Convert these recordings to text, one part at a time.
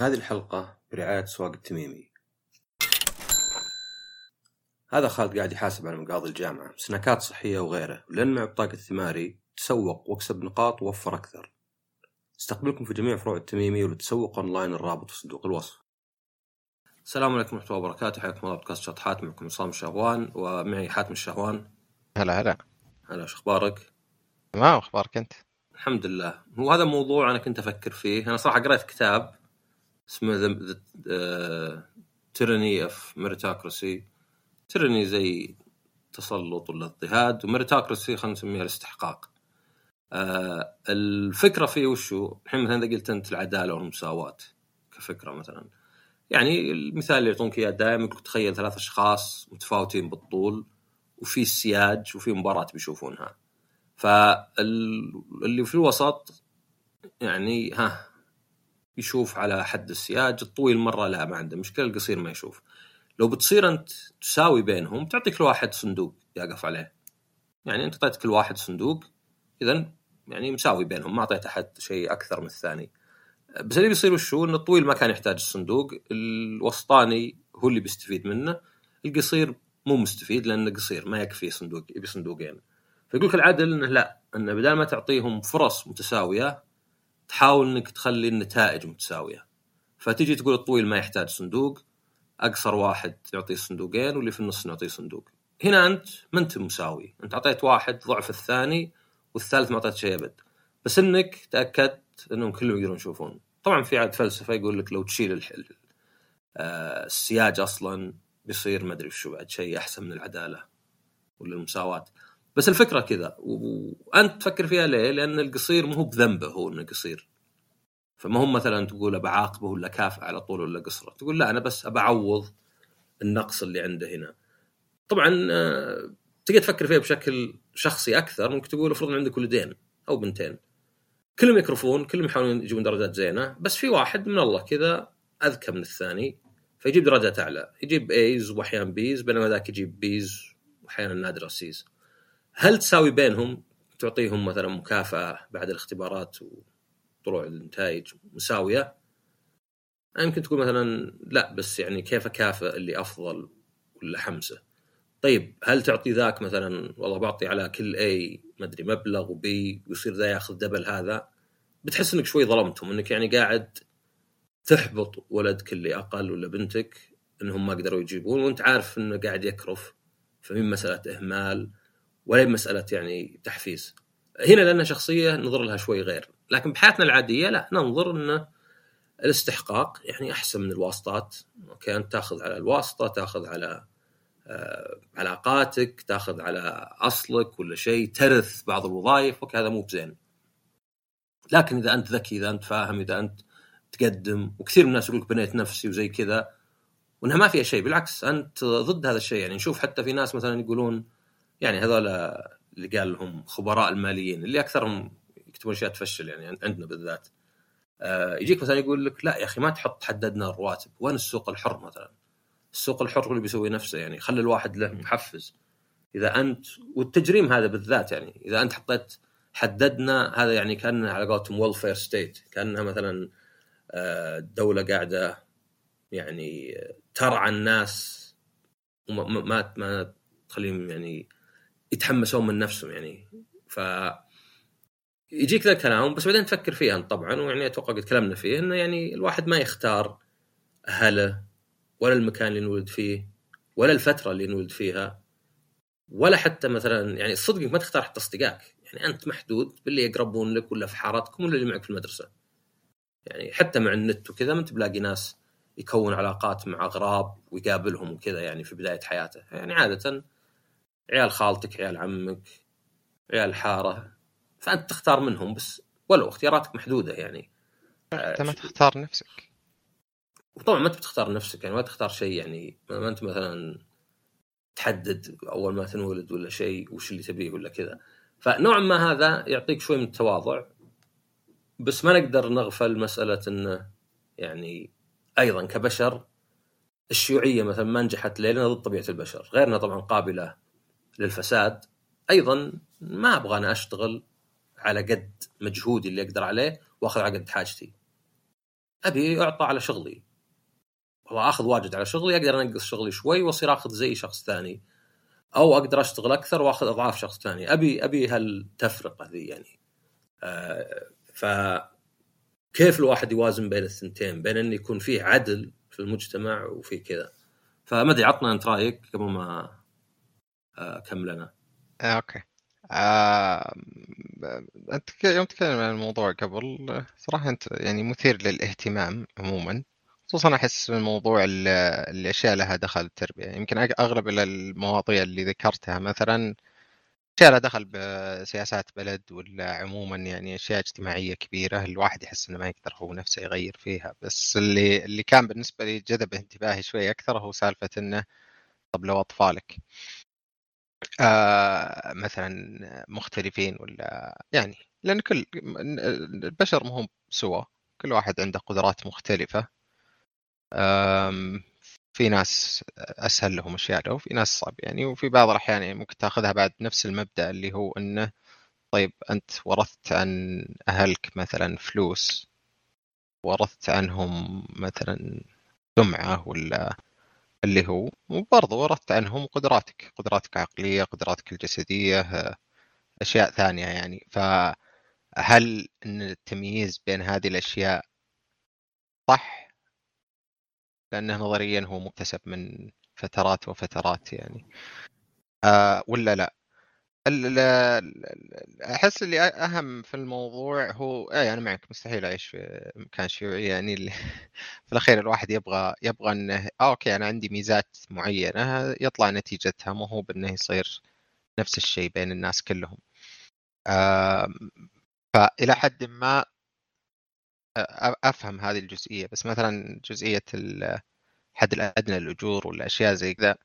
هذه الحلقة برعاية سواق التميمي. هذا خالد قاعد يحاسب على مقاضي الجامعة سناكات صحية وغيره ولأن مع بطاقة الثماري تسوق واكسب نقاط ووفر أكثر. استقبلكم في جميع فروع التميمي ولتسوق أونلاين الرابط في صندوق الوصف. السلام عليكم ورحمة الله وبركاته. حياكم الله بودكاست شطحات معكم عصام الشهوان ومعي حاتم الشهوان. هلا هلا. هلا شو أخبارك؟ تمام أخبارك أنت؟ الحمد لله. هو هذا موضوع أنا كنت أفكر فيه. أنا صراحة قرأت كتاب اسمه The Tyranny of Meritocracy tyranny زي تسلط ولا اضطهاد. و meritocracy خلينا نسميها الاستحقاق. آه الفكرة فيه وشو؟ الحين مثلا إذا قلت أنت العدالة والمساواة كفكرة مثلا. يعني المثال اللي يعطونك إياه دائما تخيل ثلاث أشخاص متفاوتين بالطول وفي سياج وفي مباراة بيشوفونها. فاللي في الوسط يعني ها يشوف على حد السياج الطويل مرة لا ما عنده مشكلة القصير ما يشوف. لو بتصير أنت تساوي بينهم تعطي كل واحد صندوق يقف عليه. يعني أنت أعطيت كل واحد صندوق اذا يعني مساوي بينهم ما أعطيت أحد شيء أكثر من الثاني. بس اللي بيصير وشو؟ إن الطويل ما كان يحتاج الصندوق الوسطاني هو اللي بيستفيد منه القصير مو مستفيد لأنه قصير ما يكفي صندوق يبي صندوقين. فيقول لك العدل إنه لا إنه بدل ما تعطيهم فرص متساوية تحاول إنك تخلي النتائج متساوية. فتجي تقول الطويل ما يحتاج صندوق أقصر واحد تعطيه صندوقين واللي في النص نعطيه صندوق. هنا أنت ما أنت مساوي أنت أعطيت واحد ضعف الثاني والثالث ما أعطيت شيء أبد. بس إنك تأكدت إنهم كلهم يقدرون يشوفون. طبعا في عاد فلسفة يقول لك لو تشيل الحل آه السياج أصلا بيصير ما أدري شو بعد شيء أحسن من العدالة ولا المساواه بس الفكرة كذا وأنت تفكر فيها ليه؟ لأن القصير مو بذنبه هو إنه قصير. فما هم مثلا تقول بعاقبه ولا كافئ على طول ولا قصره. تقول لا أنا بس بعوض النقص اللي عنده هنا. طبعا تقدر تفكر فيها بشكل شخصي أكثر. ممكن تقول افرض عندك ولدين أو بنتين. كلهم يكرفون كلهم يحاولون يجيبون درجات زينة بس في واحد من الله كذا أذكى من الثاني فيجيب درجات أعلى. يجيب A's واحيانا B's بينما ذاك يجيب B's واحيانا نادره C's هل تساوي بينهم تعطيهم مثلا مكافأة بعد الاختبارات وطلوع النتائج مساوية؟ يمكن تقول مثلا لا بس يعني كيف أكافئ اللي أفضل ولا حمسه؟ طيب هل تعطي ذاك مثلا والله بعطي على كل A ما أدري مبلغ و B ويصير ذا ياخذ double هذا؟ بتحس إنك شوي ظلمتهم إنك يعني قاعد تحبط ولدك اللي أقل ولا بنتك إنهم ما قدروا يجيبون وأنت عارف إنه قاعد يكرف فمن مسألة إهمال ولا مسألة يعني تحفيز. هنا لأن شخصية ننظر لها شوي غير. لكن بحياتنا العادية لا ننظر انه الاستحقاق يعني أحسن من الواسطات. أوكي أنت تأخذ على الواسطة تأخذ على آه علاقاتك تأخذ على أصلك ولا شيء ترث بعض الوظائف. أوكي هذا مو بزين. لكن إذا أنت ذكي إذا أنت فاهم إذا أنت تقدم وكثير من الناس يقول بنيت نفسي وزي كذا وإنها ما فيها شيء. بالعكس أنت ضد هذا الشيء. يعني نشوف حتى في ناس مثلا يقولون يعني هذول اللي قال لهم خبراء الماليين اللي أكثرهم يكتبون أشياء تفشل يعني عندنا بالذات. آه يجيك مثلا يقول لك لا يا أخي ما تحط حددنا الرواتب وين السوق الحر مثلا؟ السوق الحر اللي بيسوي نفسه يعني خلي الواحد له محفز. إذا انت والتجريم هذا بالذات يعني إذا أنت حطيت حددنا هذا يعني كان على قولتهم welfare state كأنها مثلا دولة قاعدة يعني ترعى الناس وما ما ما تخليهم يعني يتحمسون من نفسهم يعني. ف يجيك ذا الكلام بس بعدين تفكر فيها طبعا ويعني أتوقع قد تكلمنا فيه إنه يعني الواحد ما يختار أهله ولا المكان اللي نولد فيه ولا الفترة اللي نولد فيها ولا حتى مثلا يعني صدق ما تختار حتى أصدقائك. يعني أنت محدود باللي يقربون لك ولا في حارتكم ولا اللي معك في المدرسة. يعني حتى مع النت وكذا ما أنت بلاقي ناس يكون علاقات مع أغراب ويقابلهم وكذا يعني في بداية حياته. يعني عادة عيال خالتك عيال عمك عيال الحاره فأنت تختار منهم بس ولو اختياراتك محدودة يعني. أنت ما تختار نفسك. وطبعا ما أنت بتختار نفسك يعني ما تختار شيء يعني ما أنت مثلا تحدد أول ما تنولد ولا شيء وش اللي تبيه ولا كذا. فنوعا ما هذا يعطيك شوي من التواضع بس ما نقدر نغفل مسألة إنه يعني أيضا كبشر الشيوعية مثلا ما نجحت؟ لانها ضد طبيعة البشر، غيرنا طبعا قابلة للفساد، أيضا ما أبغى أنا أشتغل على قد مجهودي اللي أقدر عليه وأخذ على قد حاجتي. أبي أعطى على شغلي. والله أخذ واجد على شغلي أقدر أنقص شغلي شوي وأصير أخذ زي شخص ثاني. أو أقدر أشتغل أكثر وأخذ أضعاف شخص ثاني. أبي أبي هالتفرقة ذي يعني. آه ف كيف الواحد يوازن بين الثنتين؟ بين انه يكون فيه عدل في المجتمع وفي كذا. فما أدري عطنا أنت رأيك قبل ما اكمل أنا آه، أوكي. آه، أنت يوم تكلم عن الموضوع قبل صراحة أنت يعني مثير للاهتمام عموما خصوصا أحس من موضوع الأشياء لها دخل التربيه يمكن أغلب المواضيع اللي ذكرتها مثلا أشياء لها دخل بسياسات بلد ولا عموما يعني أشياء اجتماعية كبيرة الواحد يحس إنه ما يقدر هو نفسه يغير فيها. بس اللي اللي كان بالنسبة لي جذب انتباهي شوي أكثر هو سالفة إنه طب لو أطفالك؟ آه مثلا مختلفين ولا يعني لأن كل البشر مهم سوا كل واحد عنده قدرات مختلفة. في ناس أسهل لهم أشياء وفي ناس صعب يعني وفي بعض الأحيان يعني ممكن تأخذها بعد نفس المبدأ اللي هو إنه طيب أنت ورثت عن أهلك مثلا فلوس ورثت عنهم مثلا سمعة ولا اللي هو وبرضه ورثت عنهم قدراتك قدراتك العقليه قدراتك الجسدية أشياء ثانية يعني. فهل إن التمييز بين هذه الأشياء صح؟ لأنه نظريا هو مكتسب من فترات وفترات يعني. آه ولا لا؟ أحس اللي أهم في الموضوع هو اي أنا معك مستحيل أعيش في مكان شيوعي يعني اللي في الأخير الواحد يبغى يبغى إنه آه أوكي أنا عندي ميزات معينة يطلع نتيجتها مو هو بإنه يصير نفس الشيء بين الناس كلهم. آه فإلى حد ما أفهم هذه الجزئية بس مثلا جزئية الحد الأدنى للاجور والأشياء زي كذا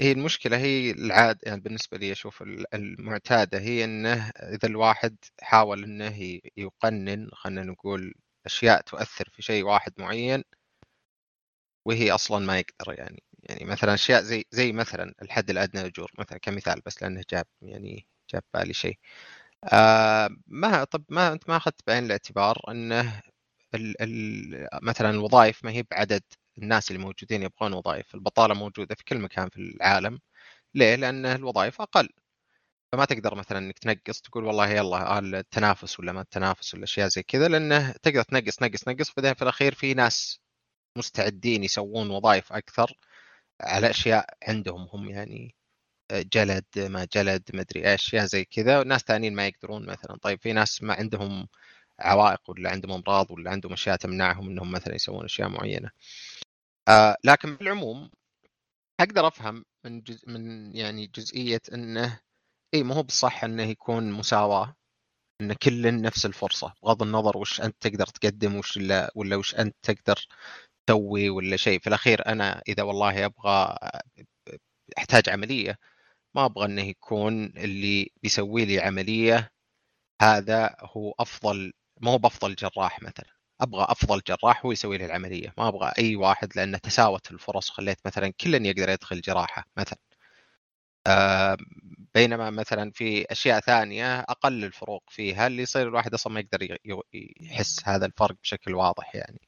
هي المشكلة هي العاد يعني بالنسبة لي أشوف المعتادة هي إنه إذا الواحد حاول إنه يقنن خلينا نقول أشياء تؤثر في شيء واحد معين وهي أصلا ما يقدر يعني يعني مثلا أشياء زي زي مثلا الحد الأدنى للاجور مثلا كمثال بس لأنه جاب يعني جاب بالي شيء. آه ما طب ما أنت ما أخذت بعين الاعتبار إنه ال ال مثلا الوظائف ما هي بعدد الناس اللي موجودين يبغون وظائف البطالة موجودة في كل مكان في العالم. ليه؟ لأن الوظائف أقل. فما تقدر مثلا إنك تنقص تقول والله يلا التنافس ولا ما التنافس ولا أشياء زي كذا لأنه تقدر تنقص تنقص تنقص بعدين في الأخير في ناس مستعدين يسوون وظائف أكثر على أشياء عندهم هم يعني جلد ما جلد ما أدري أشياء زي كذا. وناس ثانيين ما يقدرون مثلا. طيب في ناس ما عندهم عوائق ولا عندهم أمراض ولا عندهم أشياء تمنعهم إنهم مثلا يسوون أشياء معينة. آه لكن بالعموم أقدر أفهم من جز... من يعني جزئية إنه اي ما هو بالصح إنه يكون مساواة إن كل نفس الفرصة بغض النظر وش أنت تقدر تقدم وش لا ولا وش أنت تقدر تسوي ولا شيء. في الأخير أنا إذا والله أبغى أحتاج عملية ما أبغى إنه يكون اللي بيسوي لي عملية هذا هو أفضل ما هو بأفضل جراح مثلا. أبغى أفضل جراح هو يسوي لي العملية. ما أبغى أي واحد لأن تساوت الفرص وخليت مثلا كل يقدر يدخل جراحة مثلا. آه بينما مثلا في أشياء ثانية أقل الفروق فيها اللي يصير الواحد أصلا ما يقدر يحس هذا الفرق بشكل واضح يعني.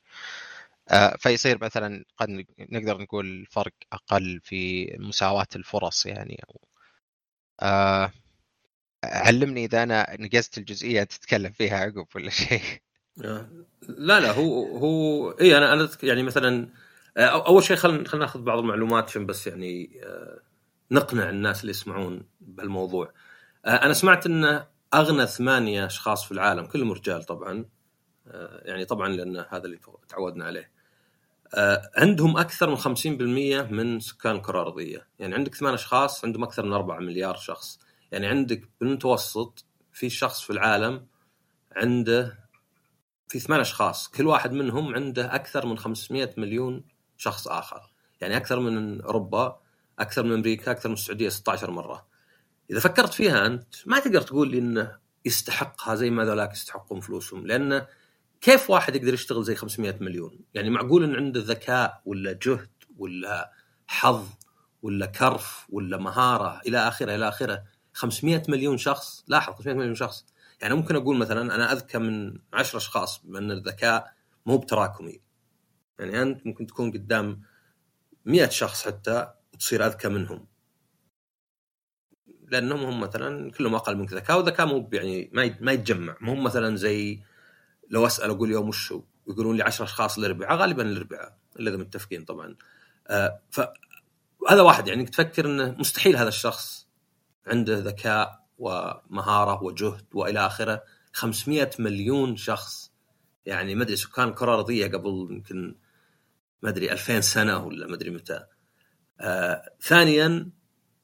آه فيصير مثلا قد نقدر نقول الفرق أقل في مساواة الفرص يعني. أو آه علمني إذا أنا نقزت الجزئية تتكلم فيها عقب ولا شيء؟ لا لا هو هو اي أنا أنا يعني مثلا آه، أول شيء خلينا خلينا نأخذ بعض المعلومات عشان بس يعني آه، نقنع الناس اللي يسمعون بهالموضوع. أنا سمعت إن أغنى ثمانية أشخاص في العالم كلهم رجال طبعا يعني طبعا لأن هذا اللي تعودنا عليه. عندهم أكثر من 50% من سكان الكره الارضيه، يعني عندك ثمان أشخاص عندهم أكثر من 4 مليار شخص، يعني عندك بالمتوسط في شخص في العالم عنده في ثمان أشخاص كل واحد منهم عنده أكثر من 500 مليون شخص آخر. يعني أكثر من أوروبا أكثر من أمريكا أكثر من السعودية 16 مرة. إذا فكرت فيها أنت ما تقدر تقول لي إنه يستحقها زي ما ذولاك يستحقون فلوسهم لأن كيف واحد يقدر يشتغل زي 500 مليون؟ يعني معقول إن عنده ذكاء ولا جهد ولا حظ ولا كرف ولا مهارة إلى آخره إلى آخره؟ 500 مليون شخص؟ لاحظ 500 مليون شخص. يعني ممكن أقول مثلا أنا أذكى من 10 أشخاص بأن الذكاء مو بتراكمي. يعني أنت ممكن تكون قدام مئة شخص حتى وتصير أذكى منهم. لأنهم هم مثلا كلهم أقل منك ذكاء وذكاء مو يعني ما ما يتجمع. مو مثلا زي لو أسأل أقول يوم وش يقولون لي 10 أشخاص الاربعاء غالبا الاربعاء إلا إذا متفقين طبعا. آه فهذا واحد يعني تفكر إنه مستحيل هذا الشخص عنده ذكاء ومهارة وجهد وإلى آخره. 500 مليون شخص. يعني ما أدري سكان الكره الارضيه قبل يمكن ما أدري 2000 سنة ولا ما أدري متى. آه ثانيا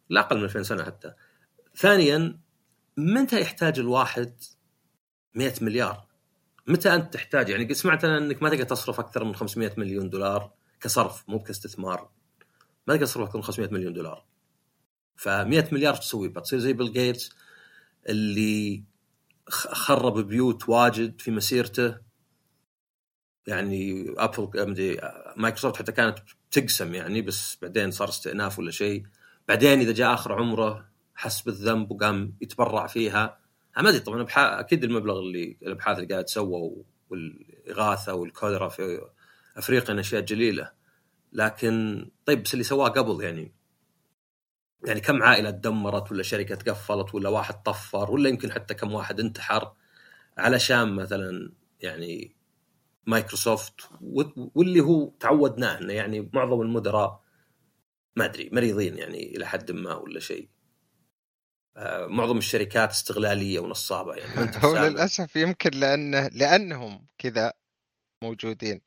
لا أقل من 2000 سنة حتى. ثانيا متى يحتاج الواحد 100 مليار؟ متى أنت تحتاج؟ يعني سمعت أنا إنك ما تقدر تصرف أكثر من 500 مليون دولار كصرف مو كاستثمار ما تقدر تصرف أكثر من 500 مليون دولار. ف 100 مليار تسوي؟ بتصير زي بيل جيتس؟ اللي خرب بيوت واجد في مسيرته. يعني ابل مايكروسوفت حتى كانت تقسم يعني بس بعدين صار استئناف ولا شيء. بعدين إذا جاء آخر عمره حس بالذنب وقام يتبرع فيها. ما أدري طبعا أكيد المبلغ اللي الأبحاث اللي قاعد تسوى والإغاثة والكوليرا في أفريقيا أشياء جليلة. لكن طيب بس اللي سواه قبل يعني يعني كم عائلة تدمرت ولا شركة قفلت ولا واحد طفر ولا يمكن حتى كم واحد انتحر علشان مثلا يعني مايكروسوفت واللي هو تعودناه إنه يعني معظم المدراء ما أدري مريضين يعني إلى حد ما ولا شيء. آه، معظم الشركات استغلالية ونصابة يعني. هو للأسف يمكن لأنه لأنهم كذا موجودين.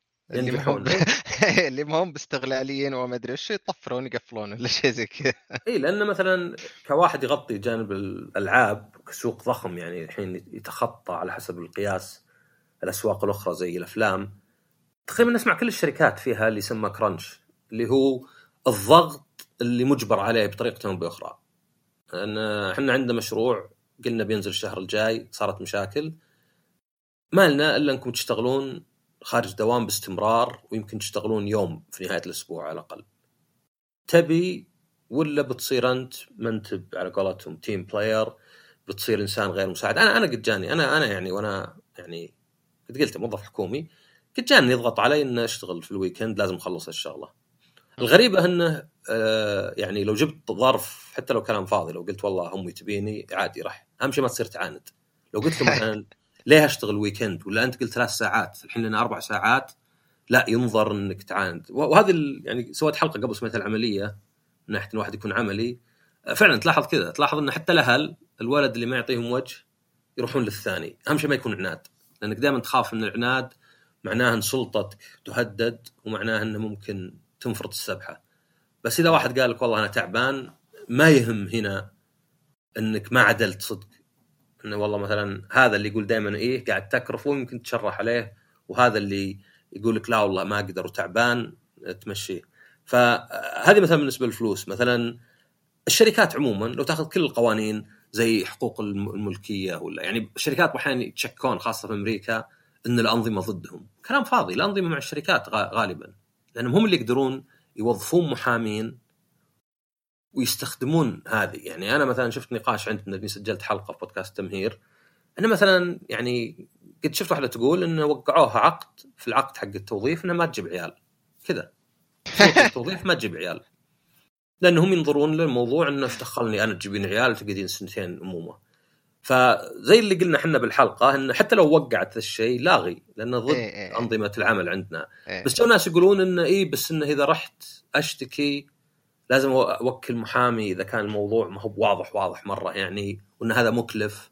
هم اللي ما هم باستغلاليين وما أدري إيش يطفرون يقفلون ولا شيء زي كذا. اي لأنه مثلا كواحد يغطي جانب الألعاب كسوق ضخم يعني الحين يتخطى على حسب القياس الأسواق الأخرى زي الأفلام. تقريبا نسمع كل الشركات فيها اللي يسمى كرانش اللي هو الضغط اللي مجبر عليه بطريقة أو بأخرى. لأن إحنا عندنا مشروع قلنا بينزل الشهر الجاي صارت مشاكل. ما لنا إلا أنكم تشتغلون خارج دوام باستمرار ويمكن تشتغلون يوم في نهاية الأسبوع على الأقل. تبي ولا بتصير أنت منتب على قولتهم team player بتصير إنسان غير مساعد أنا أنا قد جاني أنا أنا يعني وأنا يعني قد قلت موظف حكومي قد جاني يضغط علي ان أشتغل في ال weekend لازم أخلص الشغله. الغريبة إنه آه يعني لو جبت ظرف حتى لو كلام فاضي لو قلت والله أمي تبيني عادي راح أهم شيء ما تصير تعاند. لو قلت له مثلا ليه أشتغل ويكند ولا أنت قلت ثلاث ساعات الحين لنا أربع ساعات لا ينظر إنك تعاند. وهذه يعني سويت حلقة قبل سميتها العملية من ناحية الواحد يكون عملي. فعلا تلاحظ كذا تلاحظ إن حتى الأهل الولد اللي ما يعطيهم وجه يروحون للثاني. أهم شيء ما يكون عناد لأنك دائما تخاف إن العناد معناه إن سلطتك تهدد ومعناه إنه ممكن تنفرط السبحة. بس إذا واحد قال لك والله أنا تعبان ما يهم هنا إنك ما عدلت صدق. إنه والله مثلا هذا اللي يقول دائما إيه قاعد تكرفه ويمكن تشرح عليه وهذا اللي يقول لك لا والله ما أقدر وتعبان تمشيه فهذه مثلا بالنسبة للفلوس. مثلا الشركات عموما لو تأخذ كل القوانين زي حقوق الملكية ولا يعني الشركات أحيانا يتشكون خاصة في أمريكا إن الأنظمة ضدهم. كلام فاضي. الأنظمة مع الشركات غالبا. لأنهم هم اللي يقدرون يوظفون محامين ويستخدمون هذه. يعني أنا مثلا شفت نقاش عندنا اللي سجلت حلقة في بودكاست تمهير. انه مثلا يعني قد شفت واحدة تقول انه وقعوها عقد في العقد حق التوظيف إنها ما تجيب عيال. كذا. التوظيف ما تجيب عيال. لأنهم ينظرون للموضوع إنه إيش دخلني أنا تجيبين عيال تقعدين سنتين أمومة. فزي اللي قلنا إحنا بالحلقة انه حتى لو وقعت الشيء لاغي لأنه ضد إيه إيه. أنظمة العمل عندنا. إيه. بس ناس يقولون إنه اي بس إنه إذا رحت أشتكي لازم أوكل محامي إذا كان الموضوع ما هو واضح واضح مرة يعني وإن هذا مكلف.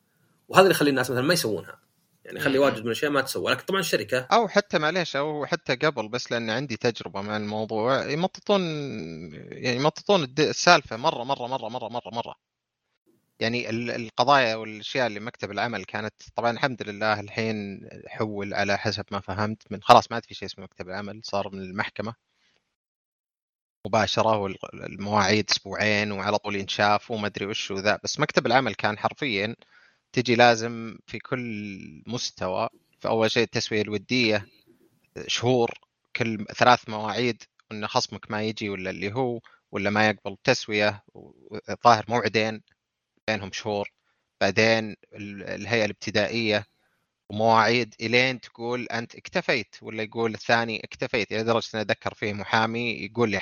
وهذا اللي يخلي الناس مثلا ما يسوونها. يعني يخلي واجد من الأشياء ما تسوى. لكن طبعا الشركة أو حتى معليش أو حتى قبل بس لأن عندي تجربة مع الموضوع يمططون يعني يمططون السالفة مرة مرة مرة مرة مرة مرة. يعني القضايا والأشياء اللي مكتب العمل كانت طبعا الحمد لله الحين حول على حسب ما فهمت من خلاص ما عاد في شيء اسمه مكتب العمل صار من المحكمة. مباشرة والمواعيد أسبوعين وعلى طول ينشاف وما أدري وش وذا. بس مكتب العمل كان حرفيا تجي لازم في كل مستوى في اول شيء التسوية الودية شهور كل ثلاث مواعيد إن خصمك ما يجي ولا اللي هو ولا ما يقبل تسويه الظاهر موعدين بينهم شهور. بعدين الهيئة الابتدائية ومواعيد إلين تقول أنت اكتفيت ولا يقول الثاني اكتفيت. إلى درجة اني أتذكر فيه محامي يقول لي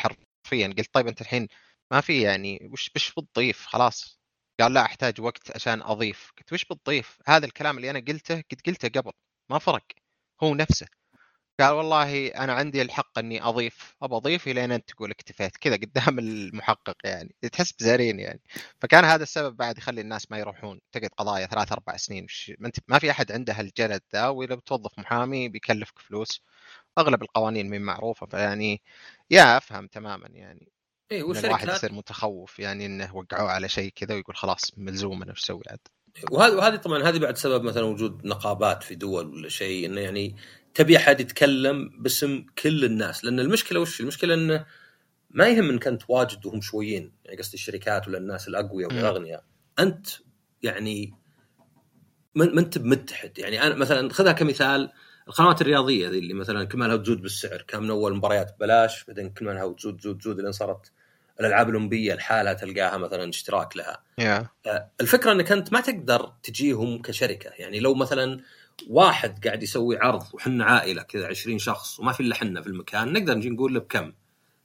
حرفيا قلت طيب أنت الحين ما في يعني وش وش بتضيف؟ خلاص. قال لا أحتاج وقت عشان أضيف. قلت وش بتضيف؟ هذا الكلام اللي أنا قلته قد قلته قبل. ما فرق. هو نفسه. قال والله أنا عندي الحق إني أضيف. أبى أضيف الين أنت تقول اكتفيت. كذا قدام المحقق يعني. تحس بزارين يعني. فكان هذا السبب بعد يخلي الناس ما يروحون تقعد قضايا ثلاث أربع سنين. ما في أحد عنده هالجلد ذا وإذا بتوظف محامي بيكلفك فلوس. أغلب القوانين من معروفة. فيعني يا أفهم تماما يعني اي وش الواحد يصير متخوف يعني إنه وقعوه على شيء كذا ويقول خلاص ملزوم أنا أسوي عاد. وهذه وهذه طبعا هذه بعد سبب مثلا وجود نقابات في دول ولا شيء إنه يعني تبي أحد يتكلم باسم كل الناس لأن المشكلة وش؟ المشكلة إنه ما يهم انك أنت واجد وهم شويين يعني قصدي الشركات ولا الناس الأقوياء والأغنياء. أنت يعني ما أنت بمتحد يعني أنا مثلا خذها كمثال القنوات الرياضية ذي اللي مثلا كل ما لها تزود بالسعر كان من أول مباريات ببلاش بعدين كل ما لها تزود تزود تزود لين صارت الألعاب الأولمبية لحالها تلقاها مثلا اشتراك لها. yeah. الفكرة إنك أنت ما تقدر تجيهم كشركة يعني لو مثلا واحد قاعد يسوي عرض وحنا عائلة كذا 20 شخص وما في إلا حنا في المكان نقدر نجي نقول له بكم؟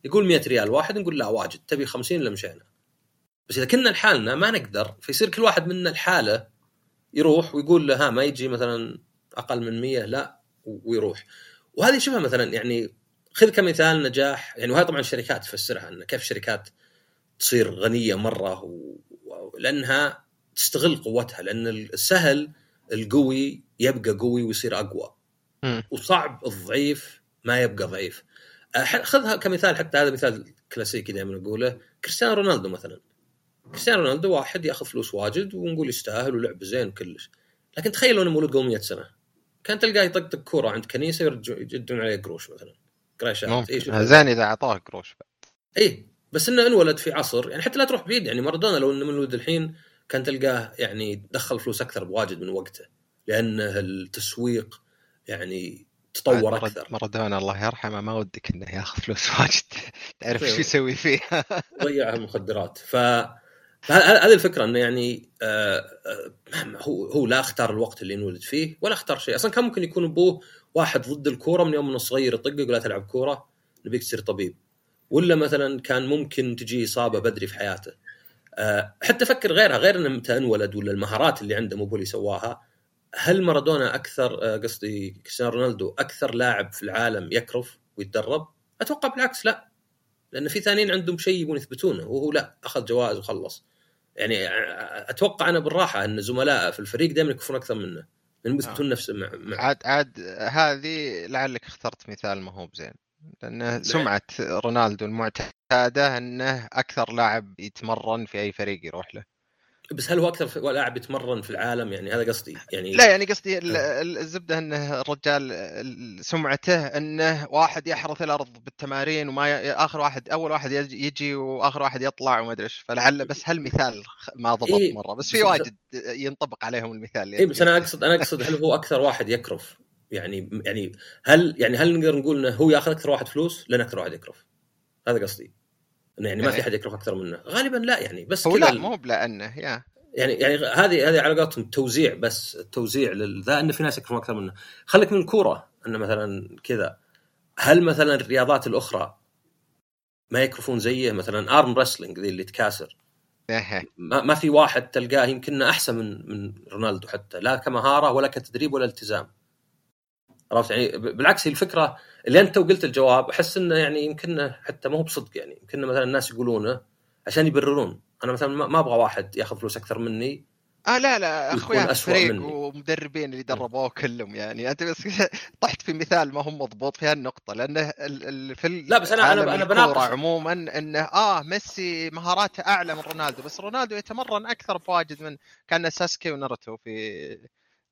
يقول 100 ريال واحد نقول لا واجد تبي 50 ولا مشينا؟ بس إذا كنا لحالنا ما نقدر فيصير كل واحد منا لحاله يروح ويقول له ها ما يجي مثلا أقل من 100 لا ويروح. وهذه شبه مثلا يعني خذ كمثال نجاح يعني وهذا طبعا الشركات تفسرها إن كيف الشركات تصير غنية مرة و... لأنها تستغل قوتها لأن السهل القوي يبقى قوي ويصير أقوى. وصعب الضعيف ما يبقى ضعيف. خذها كمثال حتى هذا مثال كلاسيكي دائما أقوله. كريستيانو رونالدو مثلا. كريستيانو رونالدو واحد يأخذ فلوس واجد ونقول يستاهل ولعب زين وكلش لكن تخيل لو إنه مولود قبل 100 سنة. كان تلقاه يطقطق كورة عند كنيسة يردون عليه قروش مثلا. قريشات إيه زين إذا أعطاه قروش اي بس إنه انولد في عصر يعني حتى لا تروح بعيد يعني مارادونا لو إنه مولود الحين كان تلقاه يعني دخل فلوس أكثر بواجد من وقته لأنه التسويق يعني تطور أكثر. مارادونا الله يرحمه ما ودك إنه ياخذ فلوس واجد. تعرف إيش يسوي فيها. ضيعها مخدرات. ف هذه الفكرة إنه يعني آه, آه، هو هو لا اختار الوقت اللي انولد فيه ولا اختار شيء. أصلا كان ممكن يكون أبوه واحد ضد الكورة من يوم من صغير يطقق لا تلعب كورة نبيك تصير طبيب. ولا مثلا كان ممكن تجي إصابة بدري في حياته. آه، حتى فكر غيرها غير إنه متى انولد ولا المهارات اللي عنده مو اللي سواها. هل مارادونا أكثر قصدي كريستيانو رونالدو أكثر لاعب في العالم يكرف ويتدرب؟ أتوقع بالعكس لا. لأن في ثانيين عندهم شيء يبون يثبتونه وهو لا أخذ جوائز وخلص. يعني أتوقع أنا بالراحة أن زملائه في الفريق دائما يكفون أكثر منه لانهم يثبتون نفسه مع, مع عاد عاد هذه لعلك اخترت مثال ما هو بزين. لأن سمعة رونالدو المعتادة أنه أكثر لاعب يتمرن في أي فريق يروح له. بس هل هو أكثر لاعب يتمرن في العالم؟ يعني هذا قصدي. يعني لا يعني قصدي الزبدة إنه الرجال سمعته إنه واحد يحرث الأرض بالتمارين وما آخر واحد أول واحد يجي وآخر واحد يطلع وما أدري إيش. فلعل بس هالمثال ما ضبط إيه مرة. بس في واجد ينطبق عليهم المثال اي بس أنا اقصد أنا أقصد هل هو أكثر واحد يكرف؟ يعني يعني هل يعني هل نقدر نقول إنه هو ياخذ أكثر واحد فلوس؟ لأن أكثر واحد يكرف. هذا قصدي. يعني ما في إيه. أحد يكره أكثر منه. غالبا لا يعني بس هو لا مو بلأنه يا. يعني يعني هذه هذه على قولتهم توزيع بس التوزيع لذا انه في ناس يكرهون أكثر منه. خليك من الكوره انه مثلا كذا. هل مثلا الرياضات الأخرى ما يكرفون زيه؟ مثلا ارم رسلينج ذي اللي تكاسر. ما, ما في واحد تلقاه يمكن أحسن من من رونالدو حتى لا كمهارة ولا كتدريب ولا التزام. عرفت يعني؟ بالعكس هي الفكرة اللي أنت وقلت الجواب أحس إنه يعني يمكن حتى ما هو بصدق يعني. يمكن مثلا الناس يقولونه عشان يبررون. أنا مثلا ما أبغى واحد يأخذ فلوس أكثر مني. آه لا لا اخويا الفريق ومدربين اللي دربوه كلهم يعني. أنت بس طحت في مثال ما هو مضبوط في هالنقطة لأنه في لا بس أنا أنا أنا بناقش عموما إنه آه ميسي مهاراته أعلى من رونالدو بس رونالدو يتمرن أكثر بواجد من كان ساسكي وناروتو في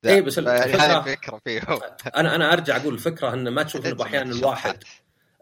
اي بس الفكرة الفكرة فيهم. أنا أنا أرجع أقول الفكرة انه ما تشوف انه أحيانا الواحد.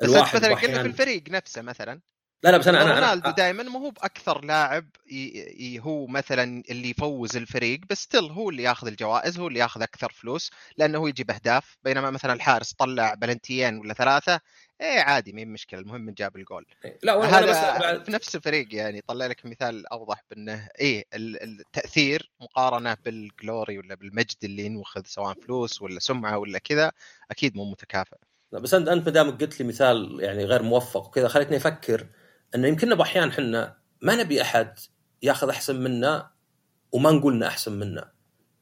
الواحد مثلا قلنا في الفريق نفسه مثلا. لا لا بس أنا أنا, رونالدو دائما ما هو بأكثر لاعب ي- ي- هو مثلا اللي يفوز الفريق بس still هو اللي ياخذ الجوائز هو اللي ياخذ أكثر فلوس لأنه هو يجيب أهداف. بينما مثلا الحارس طلع بلنتيين ولا ثلاثة إيه عادي ما هي مشكلة؟ المهم من جاب الجول. لا وأنا وأنا بس هذا بعد- في نفس الفريق يعني. طلع لك مثال أوضح بأنه إيه ال- التأثير مقارنة بال glory ولا بالمجد اللي ينوخذ سواء فلوس ولا سمعة ولا كذا أكيد مو متكافئ. لا، بس انت أنت ما دامك قلت لي مثال يعني غير موفق وكذا خلتني أفكر إنه يمكن بعض احيان إحنا ما نبي أحد ياخذ أحسن منا وما نقول انه أحسن منا.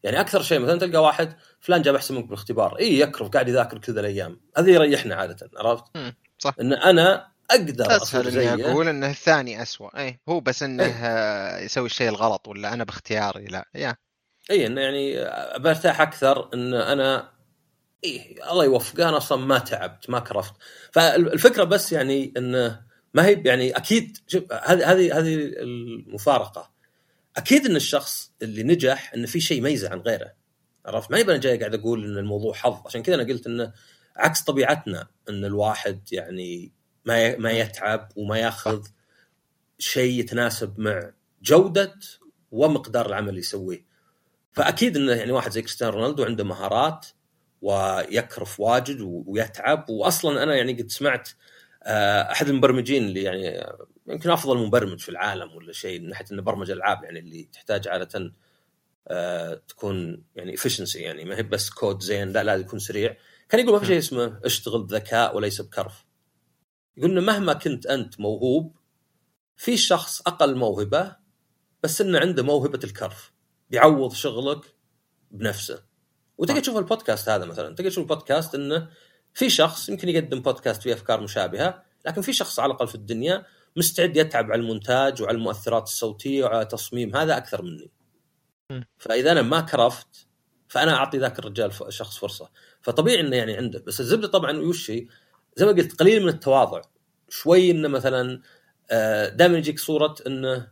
يعني أكثر شيء مثلا تلقى واحد فلان جاب أحسن منك بالاختبار، اي يكرف قاعد يذاكر كذا الأيام، هذا يريحنا عادة عرفت؟ صح. إن أنا أقدر أسهل إني أقول إنه الثاني اسوء اي هو بس إنه إيه. آه، يسوي الشيء الغلط ولا أنا باختياري لا يا اي إنه يعني برتاح أكثر إن أنا إيه الله يوفقه أنا أصلا ما تعبت ما كرفت فالفكرة بس يعني انه ما هي يعني أكيد شوف هذه هذه هذه المفارقة. أكيد إن الشخص اللي نجح انه في شيء يميزه عن غيره عرفت؟ ما أنا جاي قاعد أقول إن الموضوع حظ. عشان كذا أنا قلت انه عكس طبيعتنا إن الواحد يعني ما ما يتعب وما ياخذ شيء يتناسب مع جودة ومقدار العمل اللي يسويه. فأكيد انه يعني واحد زي كريستيانو رونالدو عنده مهارات ويكرف واجد ويتعب. واصلا أنا يعني قد سمعت أحد المبرمجين اللي يعني آه، يمكن أفضل مبرمج في العالم ولا شيء من ناحية إنه برمج ألعاب يعني اللي تحتاج عادة آه، تكون يعني efficiency يعني ما هي بس كود زين لا لا يكون سريع. كان يقول ما في شيء اسمه اشتغل بذكاء وليس بكرف. يقول إنه مهما كنت أنت موهوب في شخص أقل موهبة بس إنه عنده موهبة الكرف. بيعوض شغلك بنفسه. وتقدر تشوف البودكاست هذا مثلا. تقدر تشوف البودكاست إنه في شخص يمكن يقدم بودكاست فيه أفكار مشابهة لكن في شخص على الأقل في الدنيا مستعد يتعب على المونتاج وعلى المؤثرات الصوتية وعلى تصميم هذا أكثر مني. فإذا أنا ما كرفت فأنا أعطي ذاك الرجال شخص فرصة. فطبيعي إنه يعني عنده. بس الزبدة طبعا وش هي؟ زي ما قلت قليل من التواضع. شوي إنه مثلا دائما يجيك صورة إنه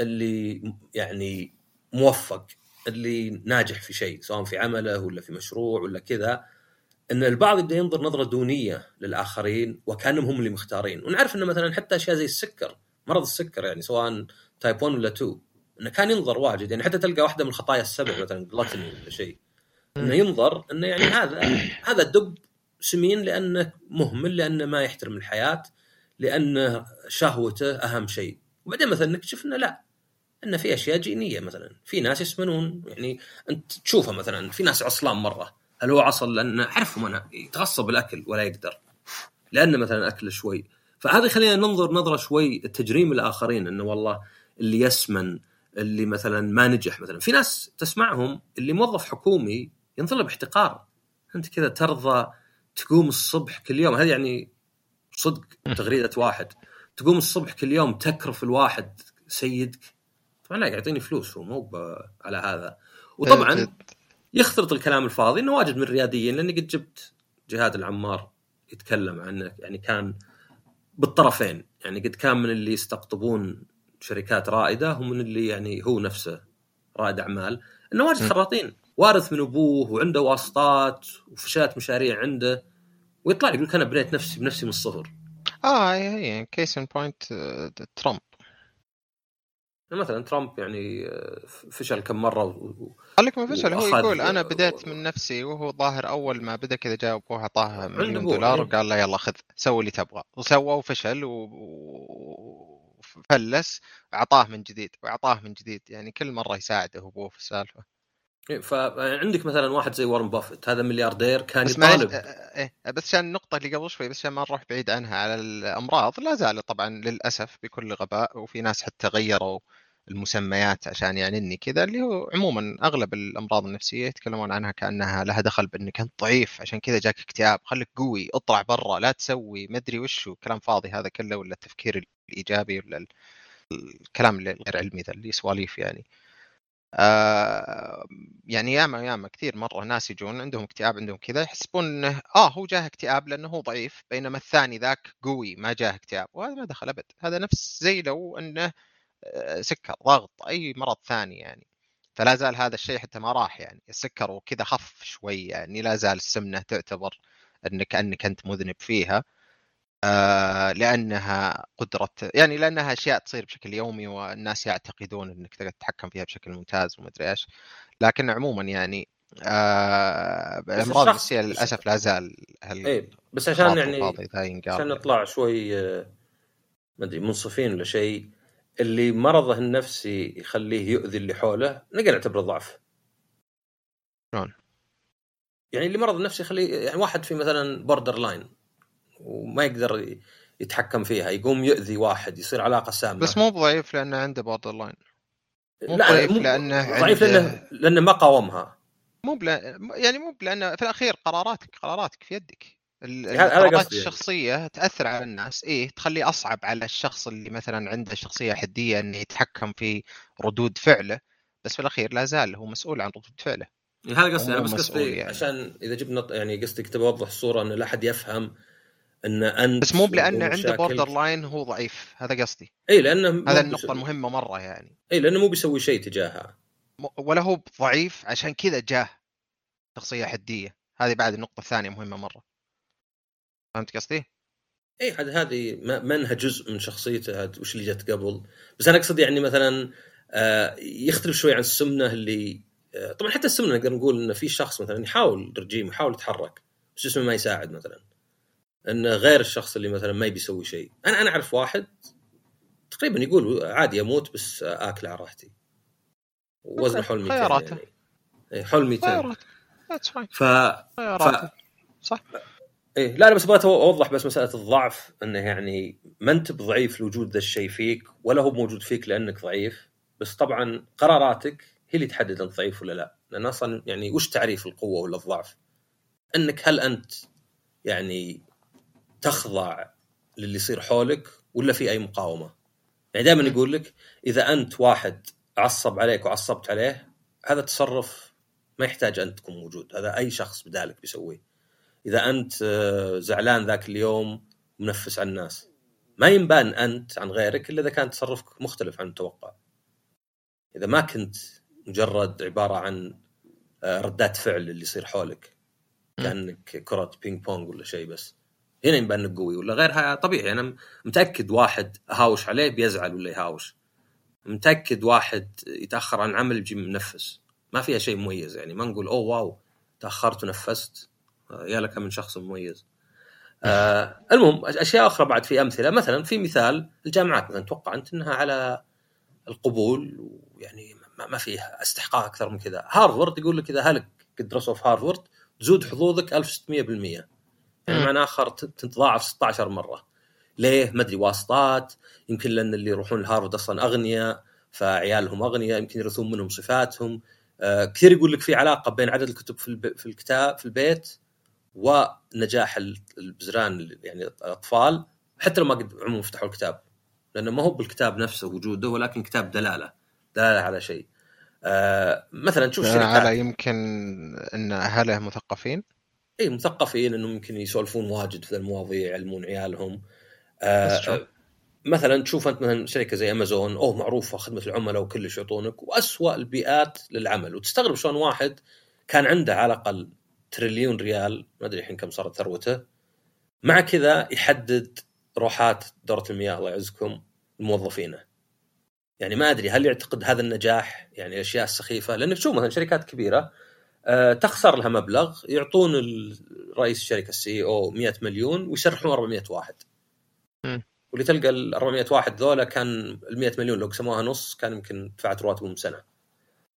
اللي يعني موفق اللي ناجح في شيء سواء في عمله ولا في مشروع ولا كذا. إن البعض يبدأ ينظر نظرة دونية للآخرين وكأنهم هم اللي مختارين. ونعرف انه مثلا حتى أشياء زي السكر مرض السكر يعني سواء تايب 1 ولا 2 إنه كان ينظر واجد. يعني حتى تلقى واحدة من الخطايا السبع مثلا جلوتني ولا شيء. إنه ينظر إنه يعني هذا هذا دب سمين لأنه مهمل لأنه ما يحترم الحياة لأنه شهوته أهم شيء. وبعدين مثلا نكتشف إنه لا ان في أشياء جينية مثلا. في ناس يسمنون يعني أنت تشوفها مثلا في ناس عصلان مرة. هل هو عصل لأن أعرفهم أنا يتغصب الاكل ولا يقدر. لأن مثلا اكله شوي. فهذا يخلينا ننظر نظرة شوي تجريم الآخرين إنه والله اللي يسمن اللي مثلا ما نجح مثلا. في ناس تسمعهم اللي موظف حكومي ينظر له باحتقار. أنت كذا ترضى تقوم الصبح كل يوم. هذه يعني صدق تغريدة واحد. تقوم الصبح كل يوم تكرف الواحد سيدك. طبعا لا يعطيني فلوس هو مو على هذا. وطبعا يختلط الكلام الفاضي إنه واجد من الرياديين لأني قد جبت جهاد العمار يتكلم عنه يعني كان بالطرفين. يعني قد كان من اللي يستقطبون شركات رائدة ومن اللي يعني هو نفسه رائد أعمال. إنه واجد. خراطين وارث من أبوه وعنده واسطات وفشلت مشاريع عنده ويطلع لي يقول لك أنا بنيت نفسي بنفسي من الصفر. آه هي هي case in point ترامب. مثلا ترامب يعني آه، فشل كم مرة و... خليك من فشل هو يقول أنا بديت من نفسي وهو ظاهر أول ما بدأ كذا جاء ابوه اعطاه مليون دولار إيه. وقال له يلا خذ سوي اللي تبغى. وسوى وفشل وفلس أعطاه من جديد واعطاه من جديد. يعني كل مرة يساعده ابوه في السالفة. فعندك مثلا واحد زي وارن بافيت هذا ملياردير كان بس يطالب. آه، إيه بس عشان النقطة اللي قبل شوي بس عشان ما نروح بعيد عنها على الأمراض لا زال طبعا للأسف بكل غباء وفي ناس حتى غيروا المسميات عشان يعنني كذا اللي هو عموما أغلب الأمراض النفسية يتكلمون عنها كأنها لها دخل بأنك أنت ضعيف عشان كذا جاك اكتئاب خليك قوي اطلع برا لا تسوي مدري وشو كلام فاضي هذا كله ولا التفكير الإيجابي ولا ال- الكلام اللي غير علمي ذا اللي سواليف يعني. آه يعني ياما ياما كثير مرة ناس يجون عندهم اكتئاب عندهم كذا يحسبون إنه آه هو جاه اكتئاب لأنه هو ضعيف بينما الثاني ذاك قوي ما جاه اكتئاب وهذا ما دخل أبد هذا نفس زي لو إنه آه، سكر ضغط أي مرض ثاني يعني. فلا زال هذا الشيء حتى ما راح يعني السكر وكذا خف شوي يعني لا زال السمنة تعتبر إنك أنك أنت مذنب فيها. آه لأنها قدرة يعني لأنها أشياء تصير بشكل يومي والناس يعتقدون إنك تقدر تتحكم فيها بشكل ممتاز وما أدري إيش. لكن عموما يعني آه الامراض النفسيه للأسف لا زال هل إيه بس عشان يعني عشان نطلع شوي ما أدري منصفين ولا شيء اللي مرضه النفسي يخليه يؤذي اللي حوله نقدر نعتبره ضعف. شلون؟ يعني اللي مرض النفسي يخليه يعني واحد في مثلا borderline وما يقدر يتحكم فيها يقوم يؤذي واحد يصير علاقة سامة بس مو ضعيف لأنه عنده borderline مو لا ضعيف لأنه ضعيف لأنه لأنه ما قاومها مو بلا يعني مو لأنه في الأخير قراراتك قراراتك في يدك القرارات يعني. الشخصية يعني. تأثر على الناس إيه تخلي أصعب على الشخص اللي مثلا عنده شخصية حدية إنه يتحكم في ردود فعله بس في الأخير لا زال هو مسؤول عن ردود فعله هذا قصدي أنا بس قصدي يعني. عشان إذا جبنا يعني قصدي كنت بوضح الصورة إنه لا أحد يفهم إن أنت بس مو بلأنه عنده borderline هو ضعيف. هذا قصدي. إي لأنه هذا النقطة المهمة مرة يعني. إي لأنه مو بيسوي شيء تجاهها ولا هو ضعيف عشان كذا جاه شخصيه حدية. هذه بعد النقطة الثانية مهمة مرة. فهمت قصدي؟ إي هذه ما انها جزء من شخصيته وش اللي جت قبل. بس أنا أقصد يعني مثلا آه، يختلف شوي عن السمنة اللي آه، طبعا حتى السمنة نقدر نقول إن في شخص مثلا يحاول رجيم يحاول يتحرك بس جسمه ما يساعد مثلا. انه غير الشخص اللي مثلا ما يبي يسوي شيء. أنا أنا أعرف واحد تقريبا يقول عادي أموت بس اكل على راحتي. وزنه حول 200 خياراته. يعني. إيه، حول 200 ف... ف... صح. إيه لا أنا بس أبغى أوضح بس مسألة الضعف إنه يعني ما أنت بضعيف لوجود ذا الشيء فيك ولا هو موجود فيك لأنك ضعيف بس طبعا قراراتك هي اللي تحدد أنت ضعيف ولا لا. لأن أصلا يعني وش تعريف القوة ولا الضعف؟ إنك هل أنت يعني تخضع للي يصير حولك ولا في أي مقاومة؟ يعني دائما يقول لك إذا أنت واحد عصب عليك وعصبت عليه هذا تصرف ما يحتاج انت تكون موجود. هذا أي شخص بدالك بيسويه. إذا أنت آه، زعلان ذاك اليوم منفس على الناس ما ينبان أنت عن غيرك إلا إذا كان تصرفك مختلف عن المتوقع. إذا ما كنت مجرد عبارة عن آه، ردات فعل اللي يصير حولك كأنك كرة ping pong ولا شيء بس. هنا ينبان انك قوي ولا غيرها طبيعي أنا متأكد واحد هاوش عليه بيزعل ولا يهاوش. متأكد واحد يتأخر عن عمل بيجي منفّس ما فيها شيء مميز يعني ما نقول أوه wow تأخرت ونفست يا لك من شخص مميز. آه المهم أشياء أخرى بعد في أمثلة. مثلا في مثال الجامعات مثلا أتوقع أنت إنها على القبول ويعني ما فيها استحقاق أكثر من كذا. هارفارد يقول لك إذا أهلك درسوا في هارفارد تزود حظوظك 1600% يعني معنى آخر تتضاعف 16 مرة. ليه؟ ما أدري واسطات. يمكن لأن اللي يروحون لهارفارد أصلا أغنياء فعيالهم أغنياء يمكن يرثون منهم صفاتهم. آه كثير يقول لك في علاقة بين عدد الكتب في, في الكتاب في البيت ونجاح البزران يعني الأطفال. حتى لو ما قد عموما فتحوا الكتاب. لأنه ما هو بالكتاب نفسه وجوده ولكن كتاب دلالة. دلالة على شيء. آه مثلا تشوف شركات على يمكن إن اهله مثقفين. إي مثقفين إنهم يمكن يسولفون واجد في المواضيع يعلمون عيالهم. آه مثلا تشوف أنت مثلا شركة زي أمازون أوه معروفة خدمة العملاء وكلش يعطونك واسوء البيئات للعمل. وتستغرب شلون واحد كان عنده على الأقل تريليون ريال ما أدري الحين كم صارت ثروته مع كذا يحدد روحات دوره المياه الله يعزكم لموظفينه يعني ما أدري هل يعتقد هذا النجاح؟ يعني الاشياء السخيفه لانك تشوف مثلا شركات كبيرة تخسر لها مبلغ يعطون رئيس الشركة السي أو 100 مليون ويسرحون 400 واحد م. واللي تلقى ال 400 واحد ذولا كان ال 100 مليون لو قسموها نص كان يمكن دفعت رواتبهم سنة.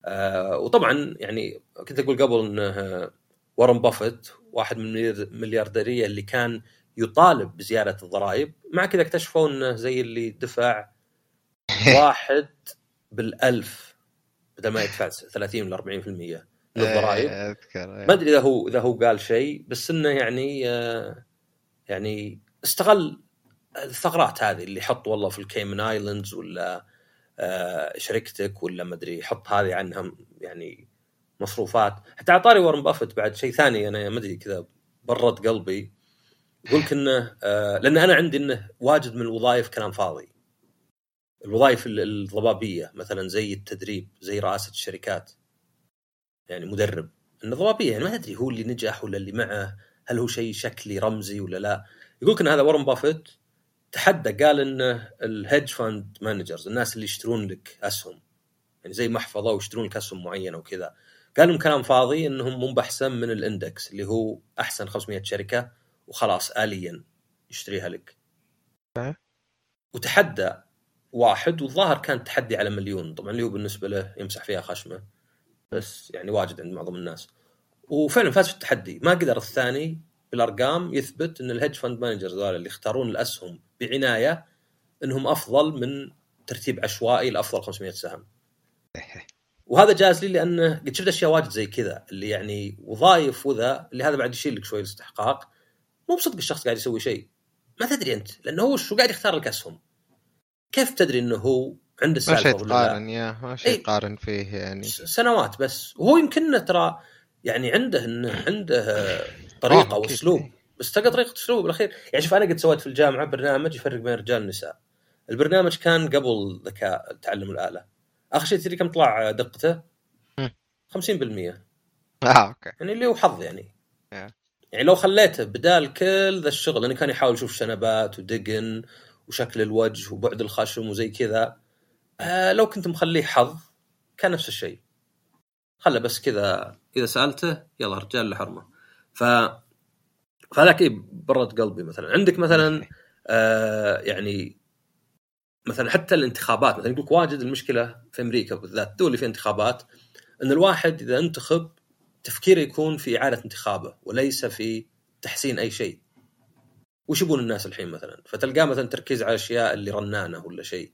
أه وطبعا يعني كنت أقول قبل انه وارن بافيت واحد من المليارديريه اللي كان يطالب بزيادة الضرائب مع كذا اكتشفوا إنه زي اللي دفع واحد بالألف بدل ما يدفع 30 ولا 40% من إيه، أذكر إيه. ما أدري إذا هو إذا هو قال شيء بس إنه يعني آه، يعني استغل الثغرات هذه اللي يحط والله في الـ Cayman Islands ولا آه، شركتك ولا ما أدري يحط هذه عنها يعني مصروفات. حتى على طاري وارن بافيت بعد شيء ثاني أنا ما أدري كذا برد قلبي. يقول لك إنه آه لأن أنا عندي إنه واجد من الوظائف كلام فاضي. الوظائف الضبابية مثلا زي التدريب زي رئاسة الشركات. يعني مدرب. انه ضبابيه يعني ما أدري هو اللي نجح ولا اللي معه. هل هو شيء شكلي رمزي ولا لا؟ يقول لك إن هذا وارن بافيت تحدى قال إنه ال hedge fund managers الناس اللي يشترون لك أسهم. يعني زي محفظه ويشترون لك أسهم معينة وكذا. قال لهم كلام فاضي إنهم مو بأحسن من ال index اللي هو أحسن 500 شركة وخلاص اللي يشتريها لك. أه. وتحدى واحد والظاهر كان تحدي على مليون. طبعا اللي هو بالنسبة له يمسح فيها خشمة. بس يعني واجد عند معظم الناس. وفعلا فاز في التحدي. ما قدر الثاني بالأرقام يثبت إن ال hedge fund managers اللي يختارون الأسهم بعناية إنهم أفضل من ترتيب عشوائي لأفضل 500 سهم. وهذا جاز لي لأنه قد شفت أشياء واجد زي كذا اللي يعني وظائف وذا اللي هذا بعد يشيل لك شوي الاستحقاق. مو بصدق الشخص قاعد يسوي شيء. ما تدري أنت لأنه هو شو قاعد يختار لك أسهم؟ كيف تدري إنه هو عنده السالفه ما شيء تقارن يا ما شيء تقارن فيه يعني. سنوات بس. وهو يمكن ترى يعني عنده انه عنده طريقة أو اسلوب بس تلقى طريقة اسلوب بالاخير يعني شوف أنا قد سويت في الجامعة برنامج يفرق بين الرجال والنساء البرنامج كان قبل ذكاء تعلم الآلة. آخر شيء تدري كم طلع دقته؟ 50% آه okay. يعني اللي هو حظ يعني. يعني لو خليته بدال كل ذا الشغل لأنه كان يحاول يشوف شنبات ودقن وشكل الوجه وبعد الخشم وزي كذا آه لو كنت مخليه حظ كان نفس الشيء خله بس كذا إذا سألته يلا رجال لحرمة ف فهذاك إيه برد قلبي مثلا عندك مثلا آه يعني مثلا حتى الانتخابات مثلا يقول واجد المشكلة في أمريكا بالذات الدول اللي فيها انتخابات إن الواحد إذا انتخب تفكيره يكون في إعادة انتخابه وليس في تحسين أي شيء. وش يبون الناس الحين مثلا؟ فتلقاه مثلا تركيز على الأشياء اللي رنانة ولا شيء.